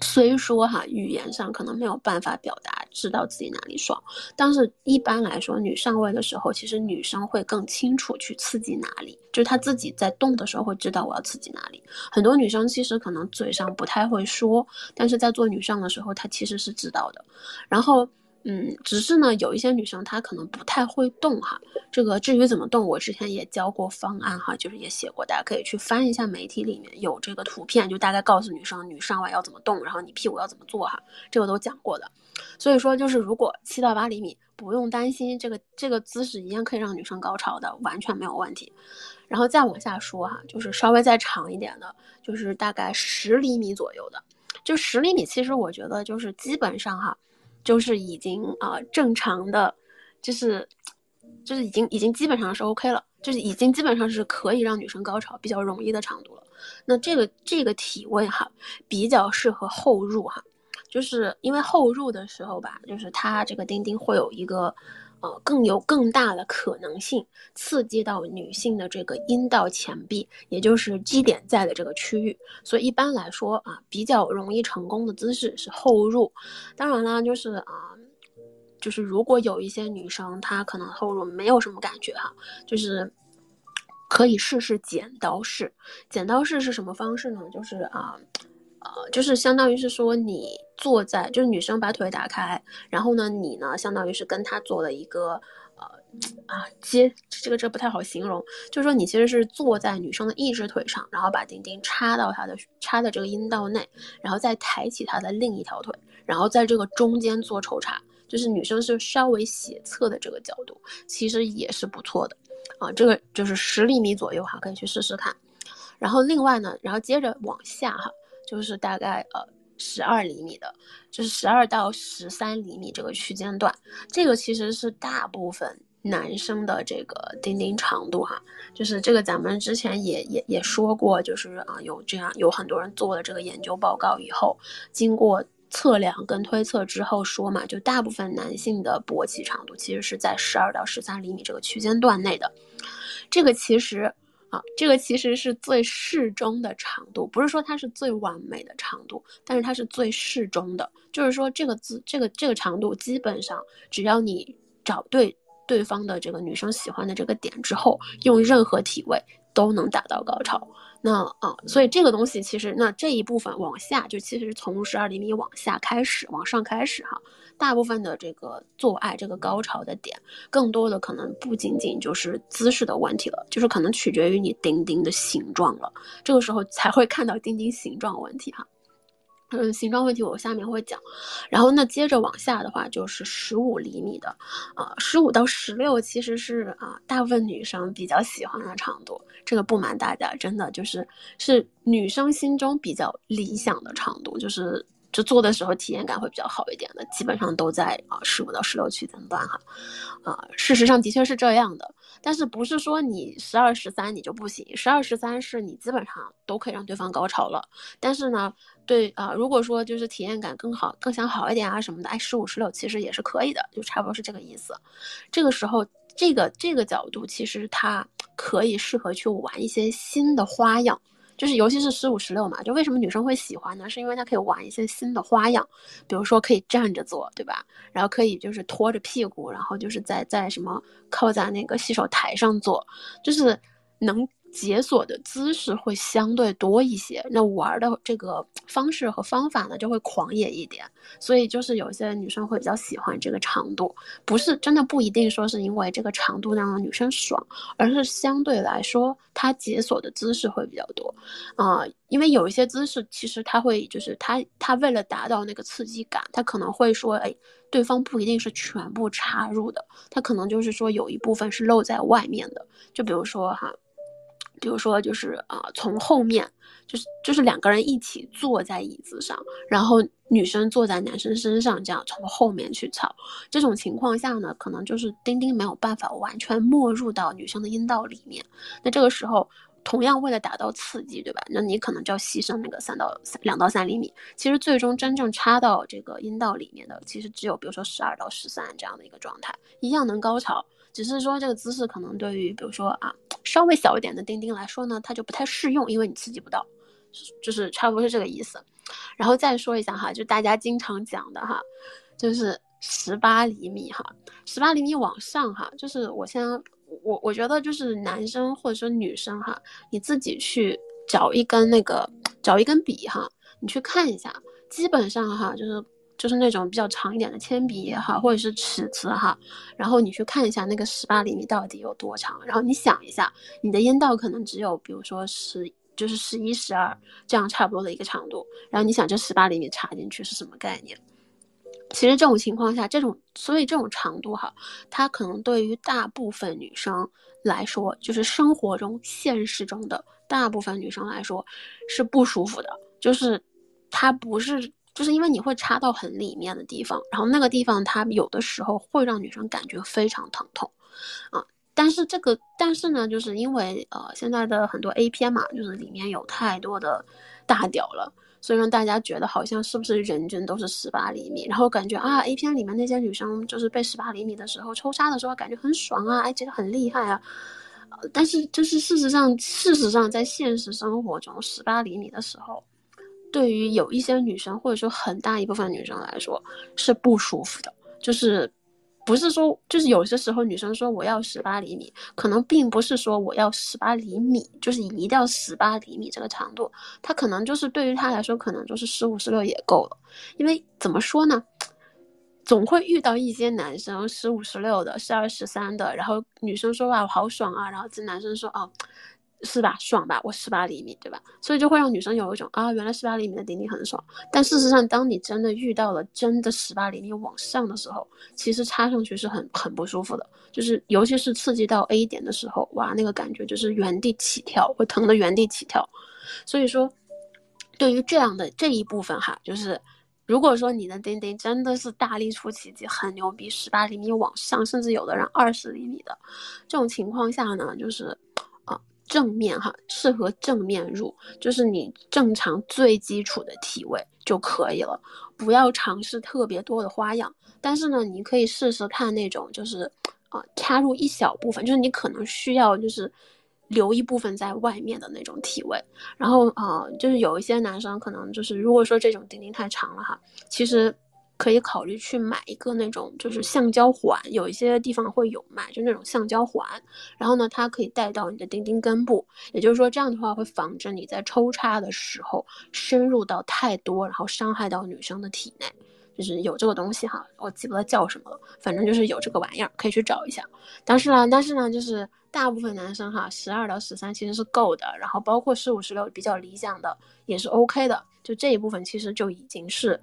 虽说哈语言上可能没有办法表达知道自己哪里爽，但是一般来说女上位的时候，其实女生会更清楚去刺激哪里，就是她自己在动的时候会知道我要刺激哪里。很多女生其实可能嘴上不太会说，但是在做女上的时候，她其实是知道的。然后。嗯，只是呢，有一些女生她可能不太会动哈。这个至于怎么动，我之前也教过方案哈，就是也写过，大家可以去翻一下媒体里面有这个图片，就大概告诉女生女上弯要怎么动，然后你屁股要怎么做哈，这个都讲过的。所以说，就是如果七到八厘米，不用担心这个这个姿势一样可以让女生高潮的，完全没有问题。然后再往下说哈，就是稍微再长一点的，就是大概十厘米左右的，就十厘米，其实我觉得就是基本上哈。就是已经啊正常的，就是就是已经已经基本上是 OK 了，就是已经基本上是可以让女生高潮比较容易的长度了。那这个这个体位哈，比较适合后入哈，就是因为后入的时候吧，就是它这个钉钉会有一个。呃，更有更大的可能性刺激到女性的这个阴道前壁，也就是基点在的这个区域。所以一般来说啊，比较容易成功的姿势是后入。当然啦，就是啊，就是如果有一些女生她可能后入没有什么感觉哈，就是可以试试剪刀式。剪刀式是什么方式呢？就是啊。呃就是相当于是说，你坐在，就是女生把腿打开，然后呢，你呢，相当于是跟她做了一个，呃，啊，接这个这不太好形容，就是说你其实是坐在女生的一只腿上，然后把钉钉插到她的插的这个阴道内，然后再抬起她的另一条腿，然后在这个中间做抽插，就是女生是稍微斜侧的这个角度，其实也是不错的，啊，这个就是十厘米左右哈，可以去试试看。然后另外呢，然后接着往下哈。就是大概呃十二厘米的，就是十二到十三厘米这个区间段，这个其实是大部分男生的这个丁丁长度哈。就是这个咱们之前也也也说过，就是啊有这样有很多人做了这个研究报告以后，经过测量跟推测之后说嘛，就大部分男性的勃起长度其实是在十二到十三厘米这个区间段内的，这个其实。这个其实是最适中的长度，不是说它是最完美的长度，但是它是最适中的。就是说，这个字，这个这个长度，基本上只要你找对对方的这个女生喜欢的这个点之后，用任何体位都能达到高潮。那啊，所以这个东西其实，那这一部分往下，就其实从十二厘米往下开始，往上开始哈，大部分的这个做爱这个高潮的点，更多的可能不仅仅就是姿势的问题了，就是可能取决于你丁丁的形状了，这个时候才会看到丁丁形状问题哈。嗯，形状问题我下面会讲，然后那接着往下的话就是十五厘米的，啊，十五到十六其实是啊大部分女生比较喜欢的长度，这个不瞒大家，真的就是是女生心中比较理想的长度，就是就做的时候体验感会比较好一点的，基本上都在啊十五到十六区间段哈，啊，事实上的确是这样的，但是不是说你十二十三你就不行，十二十三是你基本上都可以让对方高潮了，但是呢。对啊，如果说就是体验感更好、更想好一点啊什么的，哎，十五、十六其实也是可以的，就差不多是这个意思。这个时候，这个这个角度其实它可以适合去玩一些新的花样，就是尤其是十五、十六嘛，就为什么女生会喜欢呢？是因为它可以玩一些新的花样，比如说可以站着做，对吧？然后可以就是拖着屁股，然后就是在在什么靠在那个洗手台上做，就是能。解锁的姿势会相对多一些，那玩的这个方式和方法呢就会狂野一点，所以就是有些女生会比较喜欢这个长度，不是真的不一定说是因为这个长度让女生爽，而是相对来说它解锁的姿势会比较多，啊，因为有一些姿势其实它会就是它它为了达到那个刺激感，它可能会说，哎，对方不一定是全部插入的，他可能就是说有一部分是露在外面的，就比如说哈。比如说，就是啊，从后面，就是就是两个人一起坐在椅子上，然后女生坐在男生身上，这样从后面去操。这种情况下呢，可能就是丁丁没有办法完全没入到女生的阴道里面。那这个时候，同样为了达到刺激，对吧？那你可能就要牺牲那个三到两到三厘米。其实最终真正插到这个阴道里面的，其实只有比如说十二到十三这样的一个状态，一样能高潮。只是说这个姿势可能对于比如说啊稍微小一点的钉钉来说呢，它就不太适用，因为你刺激不到，就是差不多是这个意思。然后再说一下哈，就大家经常讲的哈，就是十八厘米哈，十八厘米往上哈，就是我先我我觉得就是男生或者说女生哈，你自己去找一根那个找一根笔哈，你去看一下，基本上哈就是。就是那种比较长一点的铅笔也好，或者是尺子哈，然后你去看一下那个十八厘米到底有多长，然后你想一下，你的烟道可能只有比如说十，就是十一、十二这样差不多的一个长度，然后你想这十八厘米插进去是什么概念？其实这种情况下，这种所以这种长度哈，它可能对于大部分女生来说，就是生活中现实中的大部分女生来说是不舒服的，就是它不是，就是因为你会插到很里面的地方，然后那个地方它有的时候会让女生感觉非常疼痛，啊，但是这个但是呢，就是因为呃现在的很多 A 片嘛，就是里面有太多的大屌了。所以让大家觉得好像是不是人均都是十八厘米，然后感觉啊，A 片里面那些女生就是被十八厘米的时候抽插的时候感觉很爽啊，哎，觉得很厉害啊。但是就是事实上，事实上在现实生活中，十八厘米的时候，对于有一些女生或者说很大一部分女生来说是不舒服的，就是。不是说，就是有些时候女生说我要十八厘米，可能并不是说我要十八厘米，就是一定要十八厘米这个长度，她可能就是对于她来说，可能就是十五、十六也够了。因为怎么说呢，总会遇到一些男生十五、十六的，十二、十三的，然后女生说哇我好爽啊，然后这男生说哦。是吧，爽吧，我十八厘米，对吧？所以就会让女生有一种啊，原来十八厘米的丁丁很爽。但事实上，当你真的遇到了真的十八厘米往上的时候，其实插上去是很很不舒服的。就是尤其是刺激到 A 点的时候，哇，那个感觉就是原地起跳，会疼的原地起跳。所以说，对于这样的这一部分哈，就是如果说你的丁丁真的是大力出奇迹，很牛逼，十八厘米往上，甚至有的人二十厘米的这种情况下呢，就是。正面哈，适合正面入，就是你正常最基础的体位就可以了，不要尝试特别多的花样。但是呢，你可以试试看那种，就是啊，插入一小部分，就是你可能需要就是留一部分在外面的那种体位。然后啊，就是有一些男生可能就是如果说这种丁丁太长了哈，其实。可以考虑去买一个那种就是橡胶环，有一些地方会有卖，就那种橡胶环。然后呢，它可以带到你的丁丁根部，也就是说这样的话会防止你在抽插的时候深入到太多，然后伤害到女生的体内。就是有这个东西哈，我记不得叫什么了，反正就是有这个玩意儿，可以去找一下。但是呢，但是呢，就是大部分男生哈，十二到十三其实是够的，然后包括十五、十六比较理想的也是 OK 的，就这一部分其实就已经是。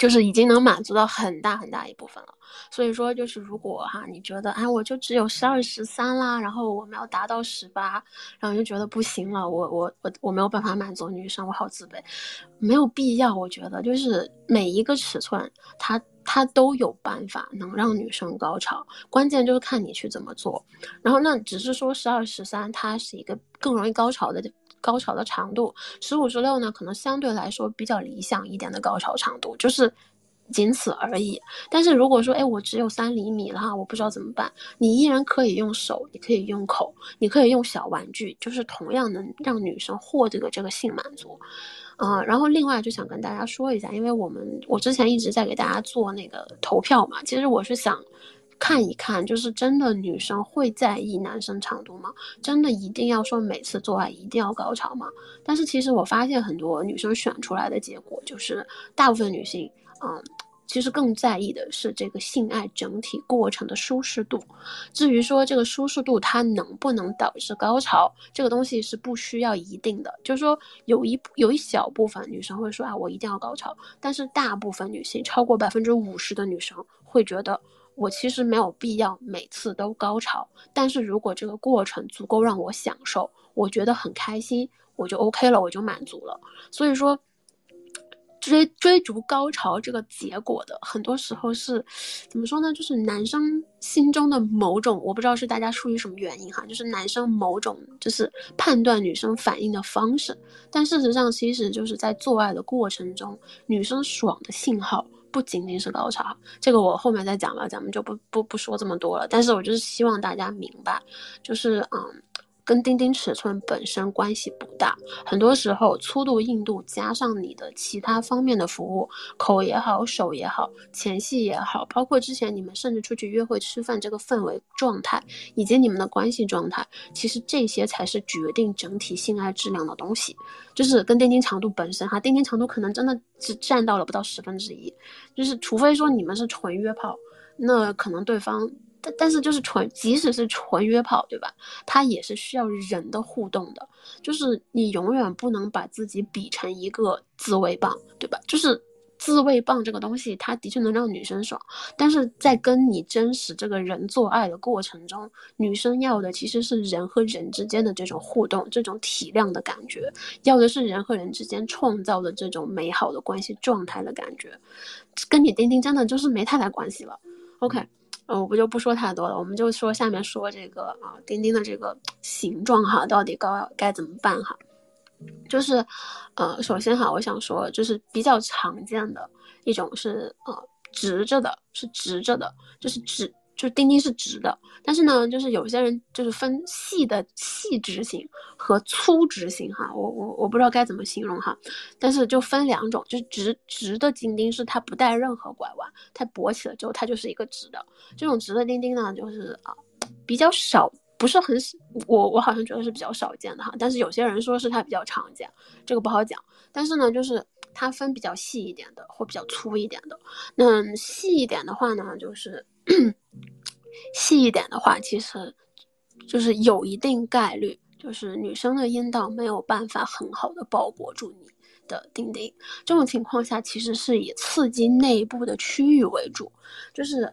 就是已经能满足到很大很大一部分了，所以说就是如果哈你觉得哎我就只有十二十三啦，然后我们要达到十八，然后就觉得不行了，我我我我没有办法满足女生，我好自卑，没有必要，我觉得就是每一个尺寸它它都有办法能让女生高潮，关键就是看你去怎么做，然后那只是说十二十三它是一个更容易高潮的。高潮的长度十五十六呢，可能相对来说比较理想一点的高潮长度，就是仅此而已。但是如果说，哎，我只有三厘米了哈，我不知道怎么办，你依然可以用手，你可以用口，你可以用小玩具，就是同样能让女生获得这个性满足。嗯，然后另外就想跟大家说一下，因为我们我之前一直在给大家做那个投票嘛，其实我是想。看一看，就是真的女生会在意男生长度吗？真的一定要说每次做爱一定要高潮吗？但是其实我发现很多女生选出来的结果，就是大部分女性，嗯，其实更在意的是这个性爱整体过程的舒适度。至于说这个舒适度它能不能导致高潮，这个东西是不需要一定的。就是说有一有一小部分女生会说啊，我一定要高潮，但是大部分女性，超过百分之五十的女生会觉得。我其实没有必要每次都高潮，但是如果这个过程足够让我享受，我觉得很开心，我就 OK 了，我就满足了。所以说，追追逐高潮这个结果的，很多时候是怎么说呢？就是男生心中的某种，我不知道是大家出于什么原因哈，就是男生某种就是判断女生反应的方式。但事实上，其实就是在做爱的过程中，女生爽的信号。不仅仅是高潮，这个我后面再讲吧，咱们就不不不说这么多了。但是我就是希望大家明白，就是嗯，跟钉钉尺寸本身关系不大。很多时候，粗度、硬度加上你的其他方面的服务，口也好，手也好，前戏也好，包括之前你们甚至出去约会吃饭这个氛围状态，以及你们的关系状态，其实这些才是决定整体性爱质量的东西。就是跟钉钉长度本身哈，钉钉长度可能真的只占到了不到十分之一。就是除非说你们是纯约炮，那可能对方。但但是就是纯，即使是纯约炮，对吧？它也是需要人的互动的，就是你永远不能把自己比成一个自慰棒，对吧？就是自慰棒这个东西，它的确能让女生爽，但是在跟你真实这个人做爱的过程中，女生要的其实是人和人之间的这种互动，这种体谅的感觉，要的是人和人之间创造的这种美好的关系状态的感觉，跟你钉钉真的就是没太大关系了。OK。呃，我不就不说太多了，我们就说下面说这个啊，钉钉的这个形状哈，到底该该怎么办哈？就是，呃，首先哈，我想说，就是比较常见的一种是呃直着的，是直着的，就是直。就钉钉是直的，但是呢，就是有些人就是分细的细直型和粗直型哈，我我我不知道该怎么形容哈，但是就分两种，就是直直的钉钉是它不带任何拐弯，它勃起了之后它就是一个直的，这种直的钉钉呢，就是啊比较少，不是很我我好像觉得是比较少见的哈，但是有些人说是它比较常见，这个不好讲，但是呢，就是它分比较细一点的或比较粗一点的，那细一点的话呢，就是。细一点的话，其实就是有一定概率，就是女生的阴道没有办法很好的包裹住你的丁丁。这种情况下，其实是以刺激内部的区域为主。就是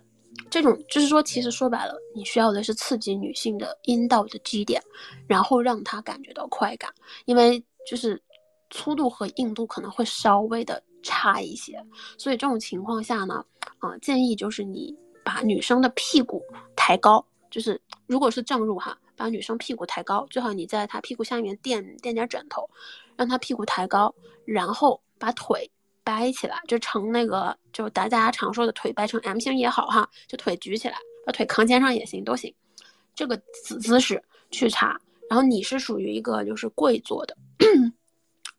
这种，就是说，其实说白了，你需要的是刺激女性的阴道的基点，然后让她感觉到快感。因为就是粗度和硬度可能会稍微的差一些，所以这种情况下呢，啊，建议就是你。把女生的屁股抬高，就是如果是正入哈，把女生屁股抬高，最好你在她屁股下面垫垫点枕头，让她屁股抬高，然后把腿掰起来，就成那个就大家常说的腿掰成 M 型也好哈，就腿举起来，把腿扛肩上也行，都行，这个姿姿势去插，然后你是属于一个就是跪坐的。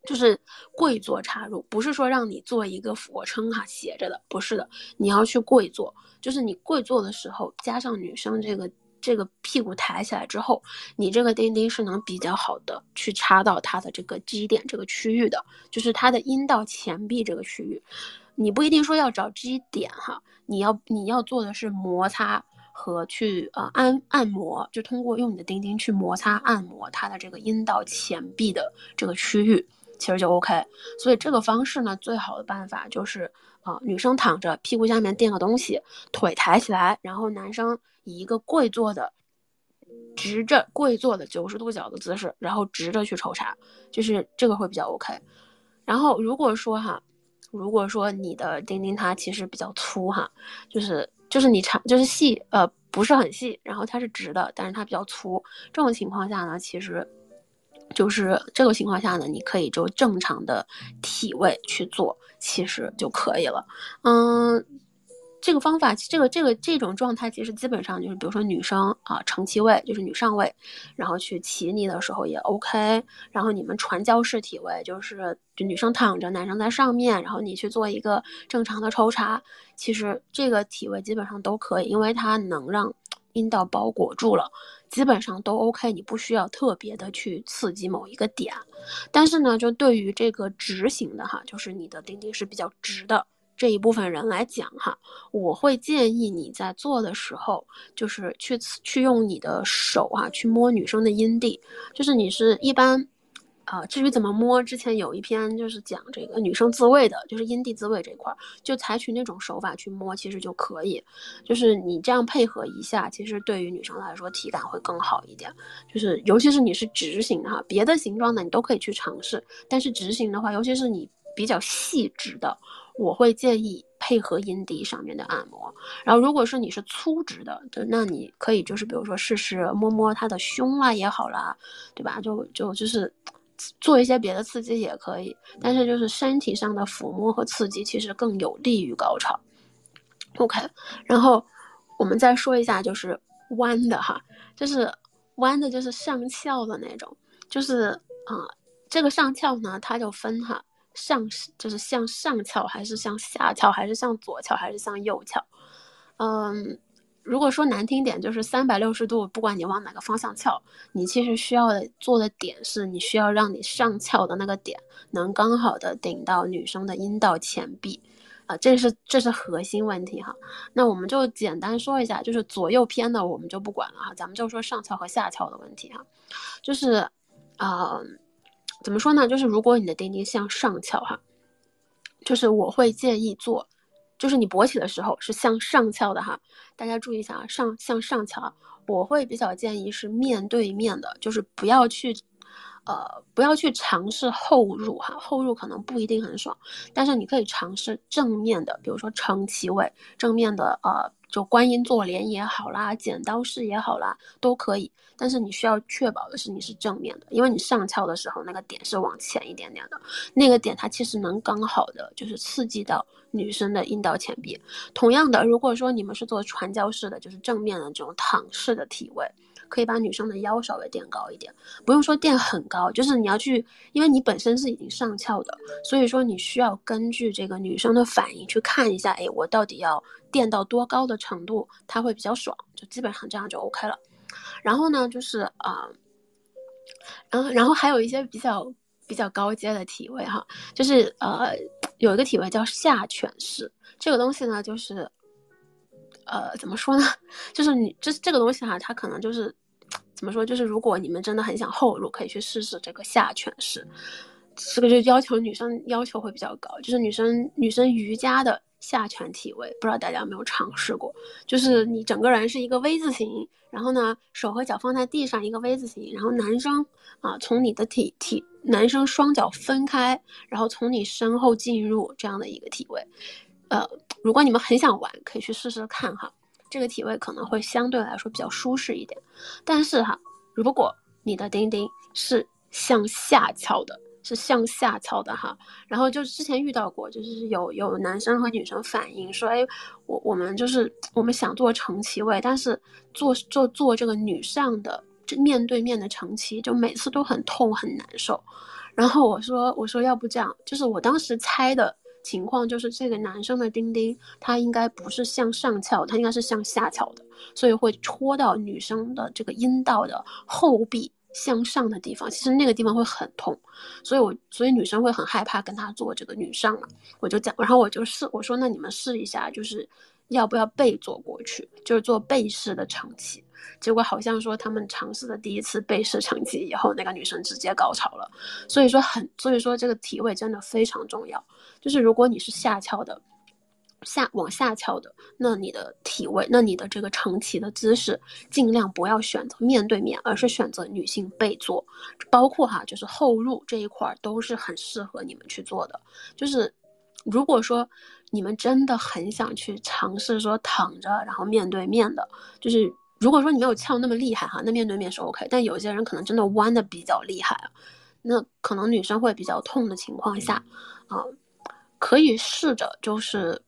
就是跪坐插入，不是说让你做一个俯卧撑哈，斜着的，不是的，你要去跪坐。就是你跪坐的时候，加上女生这个这个屁股抬起来之后，你这个钉钉是能比较好的去插到它的这个基点这个区域的，就是它的阴道前壁这个区域。你不一定说要找基点哈，你要你要做的是摩擦和去呃按按摩，就通过用你的钉钉去摩擦按摩它的这个阴道前壁的这个区域。其实就 OK，所以这个方式呢，最好的办法就是啊，女生躺着，屁股下面垫个东西，腿抬起来，然后男生以一个跪坐的，直着跪坐的九十度角的姿势，然后直着去抽查，就是这个会比较 OK。然后如果说哈，如果说你的钉钉它其实比较粗哈，就是就是你长就是细呃不是很细，然后它是直的，但是它比较粗，这种情况下呢，其实。就是这个情况下呢，你可以就正常的体位去做，其实就可以了。嗯，这个方法，这个这个这种状态，其实基本上就是，比如说女生啊，成其位就是女上位，然后去骑你的时候也 OK。然后你们传教士体位，就是就女生躺着，男生在上面，然后你去做一个正常的抽查，其实这个体位基本上都可以，因为它能让。阴道包裹住了，基本上都 OK，你不需要特别的去刺激某一个点。但是呢，就对于这个直型的哈，就是你的丁丁是比较直的这一部分人来讲哈，我会建议你在做的时候，就是去去用你的手哈，去摸女生的阴蒂，就是你是一般。啊，至于怎么摸，之前有一篇就是讲这个女生自慰的，就是阴蒂自慰这块儿，就采取那种手法去摸，其实就可以。就是你这样配合一下，其实对于女生来说体感会更好一点。就是尤其是你是直型的哈，别的形状的你都可以去尝试，但是直型的话，尤其是你比较细直的，我会建议配合阴蒂上面的按摩。然后如果是你是粗直的，就那你可以就是比如说试试摸摸她的胸啊也好啦，对吧？就就就是。做一些别的刺激也可以，但是就是身体上的抚摸和刺激其实更有利于高潮。OK，然后我们再说一下就是弯的哈，就是弯的就是上翘的那种，就是啊，这个上翘呢，它就分哈，上就是向上翘，还是向下翘，还是向左翘，还是向右翘。嗯，如果说难听点，就是三百六十度，不管你往哪个方向翘，你其实需要的做的点是，你需要让你上翘的那个点能刚好的顶到女生的阴道前壁。啊，这是这是核心问题哈，那我们就简单说一下，就是左右偏的我们就不管了哈，咱们就说上翘和下翘的问题哈，就是，啊，怎么说呢？就是如果你的丁丁向上翘哈，就是我会建议做，就是你勃起的时候是向上翘的哈，大家注意一下啊，上向上翘，我会比较建议是面对面的，就是不要去。呃，不要去尝试后入哈，后入可能不一定很爽，但是你可以尝试正面的，比如说撑起位，正面的呃，就观音坐莲也好啦，剪刀式也好啦，都可以。但是你需要确保的是你是正面的，因为你上翘的时候那个点是往前一点点的，那个点它其实能刚好的就是刺激到女生的阴道前壁。同样的，如果说你们是做传教式的，就是正面的这种躺式的体位。可以把女生的腰稍微垫高一点，不用说垫很高，就是你要去，因为你本身是已经上翘的，所以说你需要根据这个女生的反应去看一下，哎，我到底要垫到多高的程度，她会比较爽，就基本上这样就 OK 了。然后呢，就是啊，然后然后还有一些比较比较高阶的体位哈，就是呃有一个体位叫下犬式，这个东西呢就是。呃，怎么说呢？就是你这这个东西哈，它可能就是怎么说？就是如果你们真的很想后入，可以去试试这个下犬式。这个就要求女生要求会比较高，就是女生女生瑜伽的下犬体位，不知道大家有没有尝试过？就是你整个人是一个 V 字形，然后呢手和脚放在地上一个 V 字形，然后男生啊从你的体体男生双脚分开，然后从你身后进入这样的一个体位。呃，如果你们很想玩，可以去试试看哈。这个体位可能会相对来说比较舒适一点。但是哈，如果你的丁丁是向下翘的，是向下翘的哈，然后就之前遇到过，就是有有男生和女生反映说，哎，我我们就是我们想做成旗位，但是做做做这个女上的这面对面的成旗，就每次都很痛很难受。然后我说我说要不这样，就是我当时猜的。情况就是这个男生的丁丁，他应该不是向上翘，他应该是向下翘的，所以会戳到女生的这个阴道的后壁向上的地方，其实那个地方会很痛，所以我所以女生会很害怕跟他做这个女上嘛，我就讲，然后我就试，我说那你们试一下，就是要不要背坐过去，就是做背式的长期。结果好像说他们尝试的第一次背式成绩以后，那个女生直接高潮了。所以说很，所以说这个体位真的非常重要。就是如果你是下翘的，下往下翘的，那你的体位，那你的这个成旗的姿势，尽量不要选择面对面，而是选择女性背坐。包括哈，就是后入这一块都是很适合你们去做的。就是如果说你们真的很想去尝试说躺着然后面对面的，就是。如果说你没有翘那么厉害哈，那面对面是 OK。但有些人可能真的弯的比较厉害啊，那可能女生会比较痛的情况下，啊，可以试着就是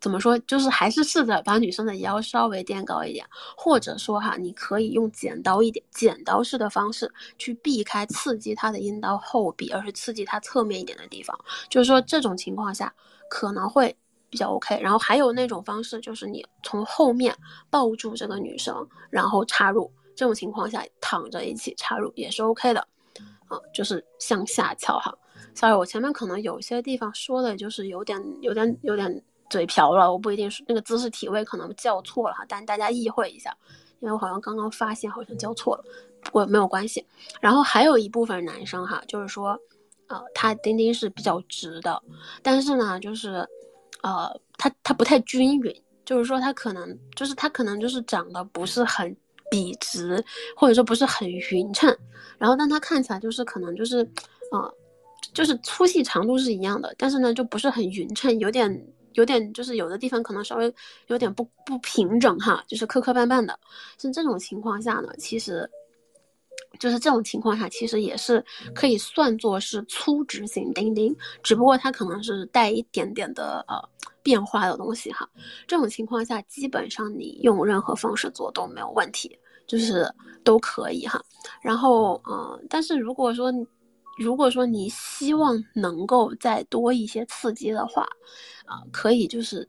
怎么说，就是还是试着把女生的腰稍微垫高一点，或者说哈，你可以用剪刀一点剪刀式的方式去避开刺激她的阴道后壁，而是刺激她侧面一点的地方。就是说这种情况下可能会。比较 OK，然后还有那种方式，就是你从后面抱住这个女生，然后插入，这种情况下躺着一起插入也是 OK 的，啊，就是向下翘哈。Sorry，我前面可能有些地方说的就是有点、有点、有点嘴瓢了，我不一定是那个姿势体位可能叫错了哈，但大家意会一下，因为我好像刚刚发现好像叫错了，不过没有关系。然后还有一部分男生哈，就是说，呃，他丁丁是比较直的，但是呢，就是。呃，它它不太均匀，就是说它可能就是它可能就是长得不是很笔直，或者说不是很匀称，然后但它看起来就是可能就是，呃，就是粗细长度是一样的，但是呢就不是很匀称，有点有点就是有的地方可能稍微有点不不平整哈，就是磕磕绊绊的。像这种情况下呢，其实。就是这种情况下，其实也是可以算作是粗直型钉钉，只不过它可能是带一点点的呃变化的东西哈。这种情况下，基本上你用任何方式做都没有问题。就是都可以哈。然后，嗯，但是如果说，如果说你希望能够再多一些刺激的话，啊，可以就是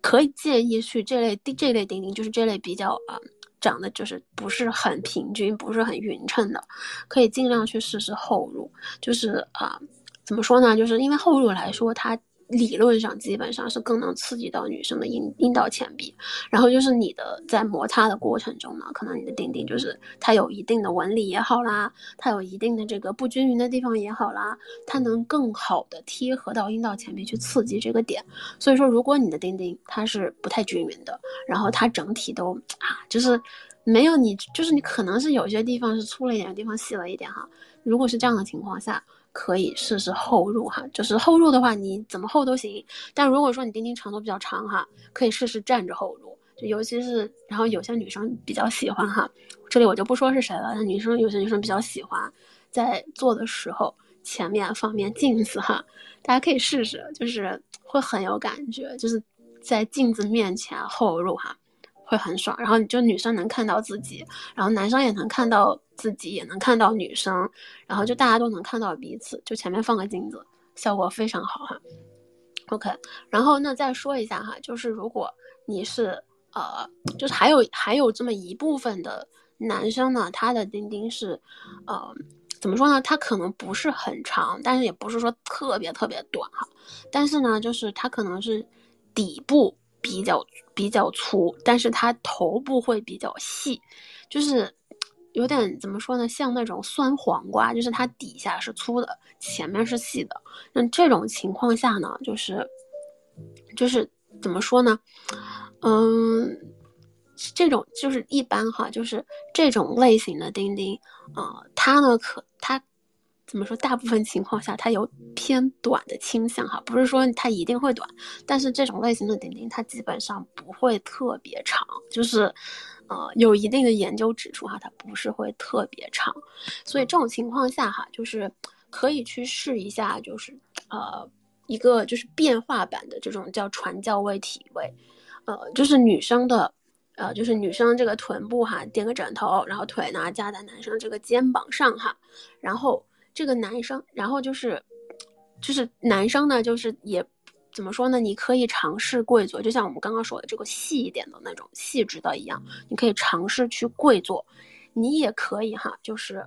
可以建议去这类这类钉钉，就是这类比较啊长得就是不是很平均，不是很匀称的，可以尽量去试试厚乳，就是啊，怎么说呢？就是因为厚乳来说，它。理论上基本上是更能刺激到女生的阴阴道前壁，然后就是你的在摩擦的过程中呢，可能你的丁丁就是它有一定的纹理也好啦，它有一定的这个不均匀的地方也好啦，它能更好的贴合到阴道前壁去刺激这个点。所以说，如果你的丁丁它是不太均匀的，然后它整体都啊，就是没有你，就是你可能是有些地方是粗了一点，地方细了一点哈。如果是这样的情况下。可以试试后入哈，就是后入的话，你怎么后都行。但如果说你丁丁长度比较长哈，可以试试站着后入，就尤其是然后有些女生比较喜欢哈，这里我就不说是谁了。女生有些女生比较喜欢在做的时候前面放面镜子哈，大家可以试试，就是会很有感觉，就是在镜子面前后入哈。会很爽，然后你就女生能看到自己，然后男生也能看到自己，也能看到女生，然后就大家都能看到彼此，就前面放个镜子，效果非常好哈。OK，然后那再说一下哈，就是如果你是呃，就是还有还有这么一部分的男生呢，他的钉钉是，呃，怎么说呢？他可能不是很长，但是也不是说特别特别短哈，但是呢，就是他可能是底部。比较比较粗，但是它头部会比较细，就是有点怎么说呢，像那种酸黄瓜，就是它底下是粗的，前面是细的。那这种情况下呢，就是就是怎么说呢？嗯，这种就是一般哈，就是这种类型的钉钉，啊，它呢可它。怎么说？大部分情况下，它有偏短的倾向哈，不是说它一定会短，但是这种类型的钉钉，它基本上不会特别长，就是，呃，有一定的研究指出哈，它不是会特别长，所以这种情况下哈，就是可以去试一下，就是呃，一个就是变化版的这种叫传教位体位，呃，就是女生的，呃，就是女生这个臀部哈垫个枕头，然后腿呢架在男生这个肩膀上哈，然后。这个男生，然后就是，就是男生呢，就是也怎么说呢？你可以尝试跪坐，就像我们刚刚说的这个细一点的那种细致的一样，你可以尝试去跪坐。你也可以哈，就是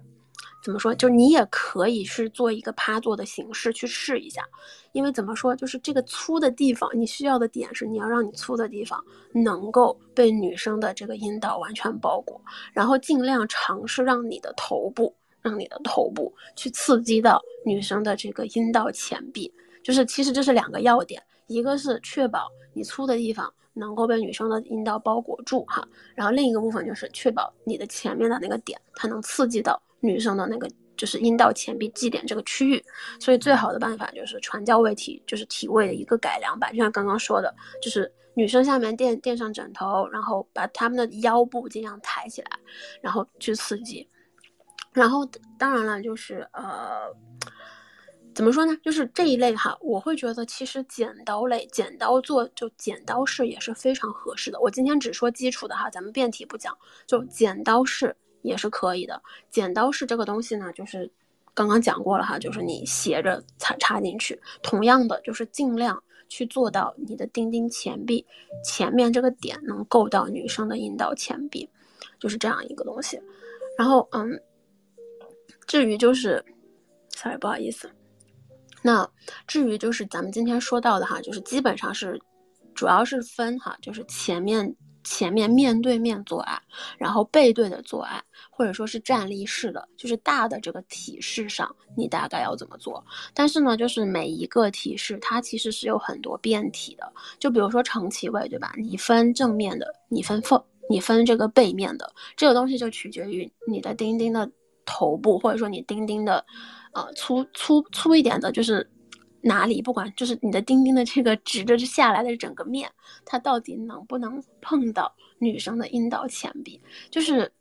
怎么说？就你也可以是做一个趴坐的形式去试一下，因为怎么说？就是这个粗的地方，你需要的点是你要让你粗的地方能够被女生的这个阴道完全包裹，然后尽量尝试让你的头部。让你的头部去刺激到女生的这个阴道前壁，就是其实这是两个要点，一个是确保你粗的地方能够被女生的阴道包裹住哈，然后另一个部分就是确保你的前面的那个点，它能刺激到女生的那个就是阴道前壁基点这个区域，所以最好的办法就是传教位体，就是体位的一个改良版，就像刚刚说的，就是女生下面垫垫上枕头，然后把她们的腰部尽量抬起来，然后去刺激。然后，当然了，就是呃，怎么说呢？就是这一类哈，我会觉得其实剪刀类，剪刀做就剪刀式也是非常合适的。我今天只说基础的哈，咱们变体不讲，就剪刀式也是可以的。剪刀式这个东西呢，就是刚刚讲过了哈，就是你斜着插插进去，同样的就是尽量去做到你的钉钉前壁前面这个点能够到女生的阴道前壁，就是这样一个东西。然后，嗯。至于就是，sorry，不好意思。那至于就是咱们今天说到的哈，就是基本上是，主要是分哈，就是前面前面面对面做爱，然后背对的做爱，或者说是站立式的，就是大的这个体式上，你大概要怎么做？但是呢，就是每一个体式它其实是有很多变体的，就比如说成其位，对吧？你分正面的，你分缝，你分这个背面的，这个东西就取决于你的钉钉的。头部或者说你钉钉的，呃，粗粗粗一点的，就是哪里不管，就是你的钉钉的这个直着下来的整个面，它到底能不能碰到女生的阴道前壁？就是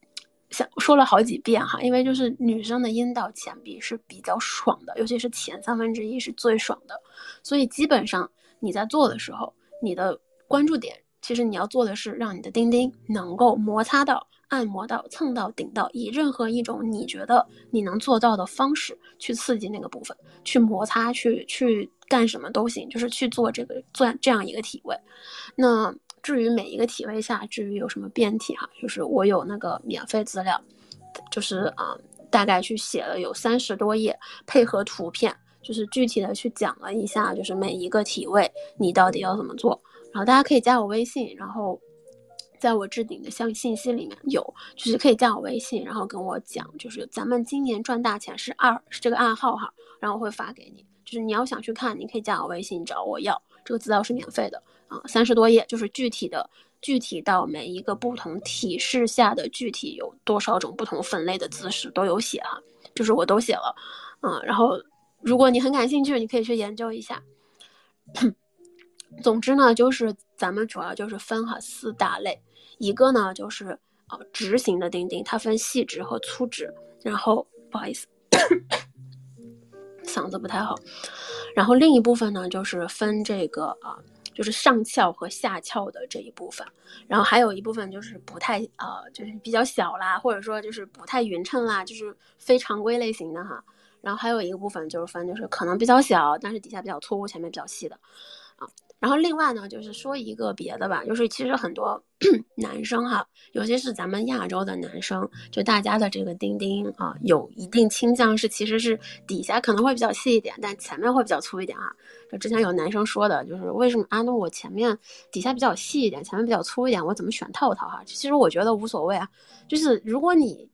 想说了好几遍哈，因为就是女生的阴道前壁是比较爽的，尤其是前三分之一是最爽的，所以基本上你在做的时候，你的关注点其实你要做的是让你的钉钉能够摩擦到。按摩到、蹭到、顶到，以任何一种你觉得你能做到的方式去刺激那个部分，去摩擦，去去干什么都行，就是去做这个做这样一个体位。那至于每一个体位下，至于有什么变体哈，就是我有那个免费资料，就是啊，大概去写了有三十多页，配合图片，就是具体的去讲了一下，就是每一个体位你到底要怎么做。然后大家可以加我微信，然后。在我置顶的相信息里面有，就是可以加我微信，然后跟我讲，就是咱们今年赚大钱是二是这个暗号哈，然后我会发给你。就是你要想去看，你可以加我微信找我要，这个资料是免费的啊，三十多页，就是具体的具体到每一个不同体式下的具体有多少种不同分类的姿势都有写哈，就是我都写了，嗯，然后如果你很感兴趣，你可以去研究一下。*coughs* 总之呢，就是咱们主要就是分哈四大类。一个呢就是呃直型的钉钉，它分细直和粗直。然后不好意思，嗓子不太好。然后另一部分呢就是分这个啊，就是上翘和下翘的这一部分。然后还有一部分就是不太呃，就是比较小啦，或者说就是不太匀称啦，就是非常规类型的哈。然后还有一个部分就是分就是可能比较小，但是底下比较粗，前面比较细的。然后另外呢，就是说一个别的吧，就是其实很多 *clears throat* 男生哈，尤其是咱们亚洲的男生，就大家的这个钉钉啊，有一定倾向是其实是底下可能会比较细一点，但前面会比较粗一点啊。就之前有男生说的，就是为什么啊？那我前面底下比较细一点，前面比较粗一点，我怎么选套套哈？其实我觉得无所谓啊，就是如果你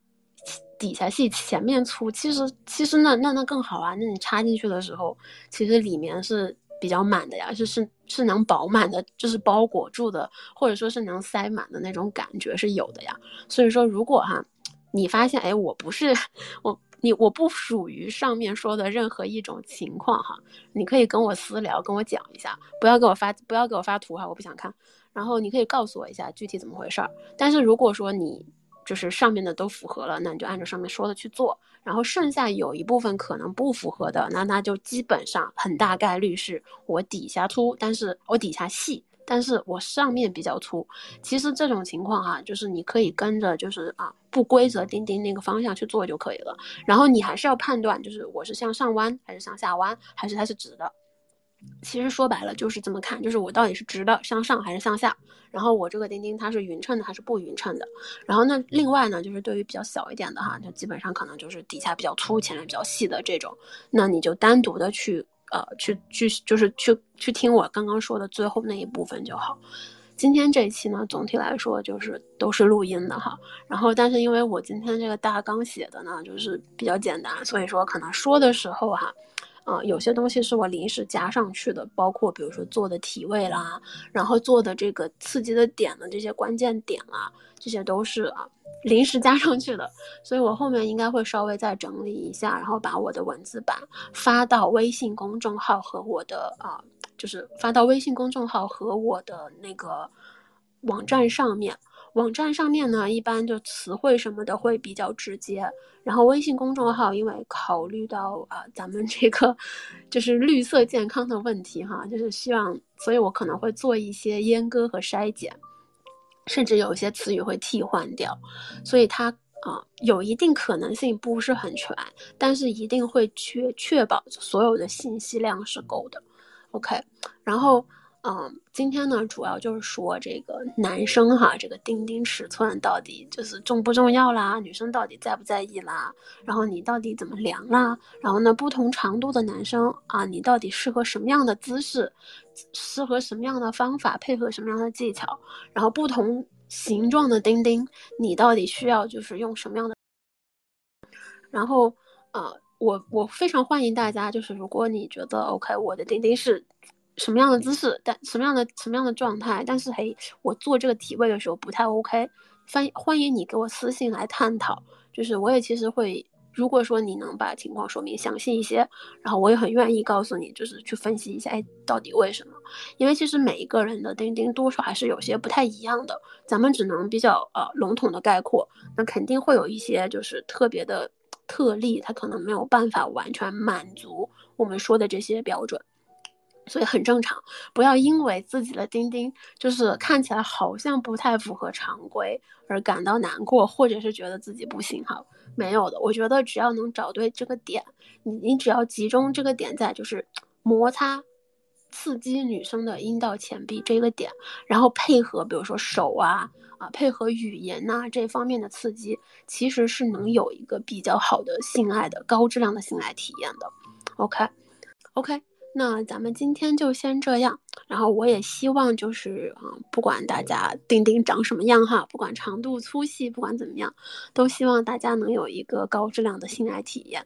底下细，前面粗，其实其实那那那更好啊。那你插进去的时候，其实里面是。比较满的呀，就是是能饱满的，就是包裹住的，或者说是能塞满的那种感觉是有的呀。所以说，如果哈，你发现哎，我不是我你我不属于上面说的任何一种情况哈，你可以跟我私聊，跟我讲一下，不要给我发不要给我发图哈，我不想看。然后你可以告诉我一下具体怎么回事儿。但是如果说你就是上面的都符合了，那你就按照上面说的去做。然后剩下有一部分可能不符合的，那那就基本上很大概率是我底下粗，但是我底下细，但是我上面比较粗。其实这种情况哈，就是你可以跟着就是啊不规则钉钉那个方向去做就可以了。然后你还是要判断，就是我是向上弯还是向下弯，还是它是直的。其实说白了就是这么看，就是我到底是直的向上还是向下，然后我这个钉钉它是匀称的还是不匀称的。然后那，另外呢，就是对于比较小一点的哈，就基本上可能就是底下比较粗，前面比较细的这种，那你就单独的去呃去去就是去去听我刚刚说的最后那一部分就好。今天这一期呢，总体来说就是都是录音的哈，然后但是因为我今天这个大纲写的呢就是比较简单，所以说可能说的时候哈。啊有些东西是我临时加上去的，包括比如说做的体位啦，然后做的这个刺激的点的这些关键点啦，这些都是啊临时加上去的，所以我后面应该会稍微再整理一下，然后把我的文字版发到微信公众号和我的啊，就是发到微信公众号和我的那个网站上面。网站上面呢，一般就词汇什么的会比较直接，然后微信公众号，因为考虑到啊咱们这个就是绿色健康的问题哈，就是希望，所以我可能会做一些阉割和筛减，甚至有一些词语会替换掉，所以它啊有一定可能性不是很全，但是一定会确确保所有的信息量是够的，OK，然后。嗯，今天呢，主要就是说这个男生哈，这个钉钉尺寸到底就是重不重要啦？女生到底在不在意啦？然后你到底怎么量啦？然后呢，不同长度的男生啊，你到底适合什么样的姿势？适合什么样的方法？配合什么样的技巧？然后不同形状的钉钉，你到底需要就是用什么样的？然后，呃，我我非常欢迎大家，就是如果你觉得 OK，我的钉钉是。什么样的姿势，但什么样的什么样的状态，但是嘿，我做这个体位的时候不太 OK，欢欢迎你给我私信来探讨。就是我也其实会，如果说你能把情况说明详细一些，然后我也很愿意告诉你，就是去分析一下，哎，到底为什么？因为其实每一个人的钉钉多少还是有些不太一样的，咱们只能比较呃笼统的概括，那肯定会有一些就是特别的特例，它可能没有办法完全满足我们说的这些标准。所以很正常，不要因为自己的丁丁就是看起来好像不太符合常规而感到难过，或者是觉得自己不行哈。没有的，我觉得只要能找对这个点，你你只要集中这个点在就是摩擦、刺激女生的阴道前壁这个点，然后配合比如说手啊啊，配合语言呐这方面的刺激，其实是能有一个比较好的性爱的高质量的性爱体验的。OK，OK。那咱们今天就先这样，然后我也希望就是啊，不管大家钉钉长什么样哈，不管长度粗细，不管怎么样，都希望大家能有一个高质量的性爱体验。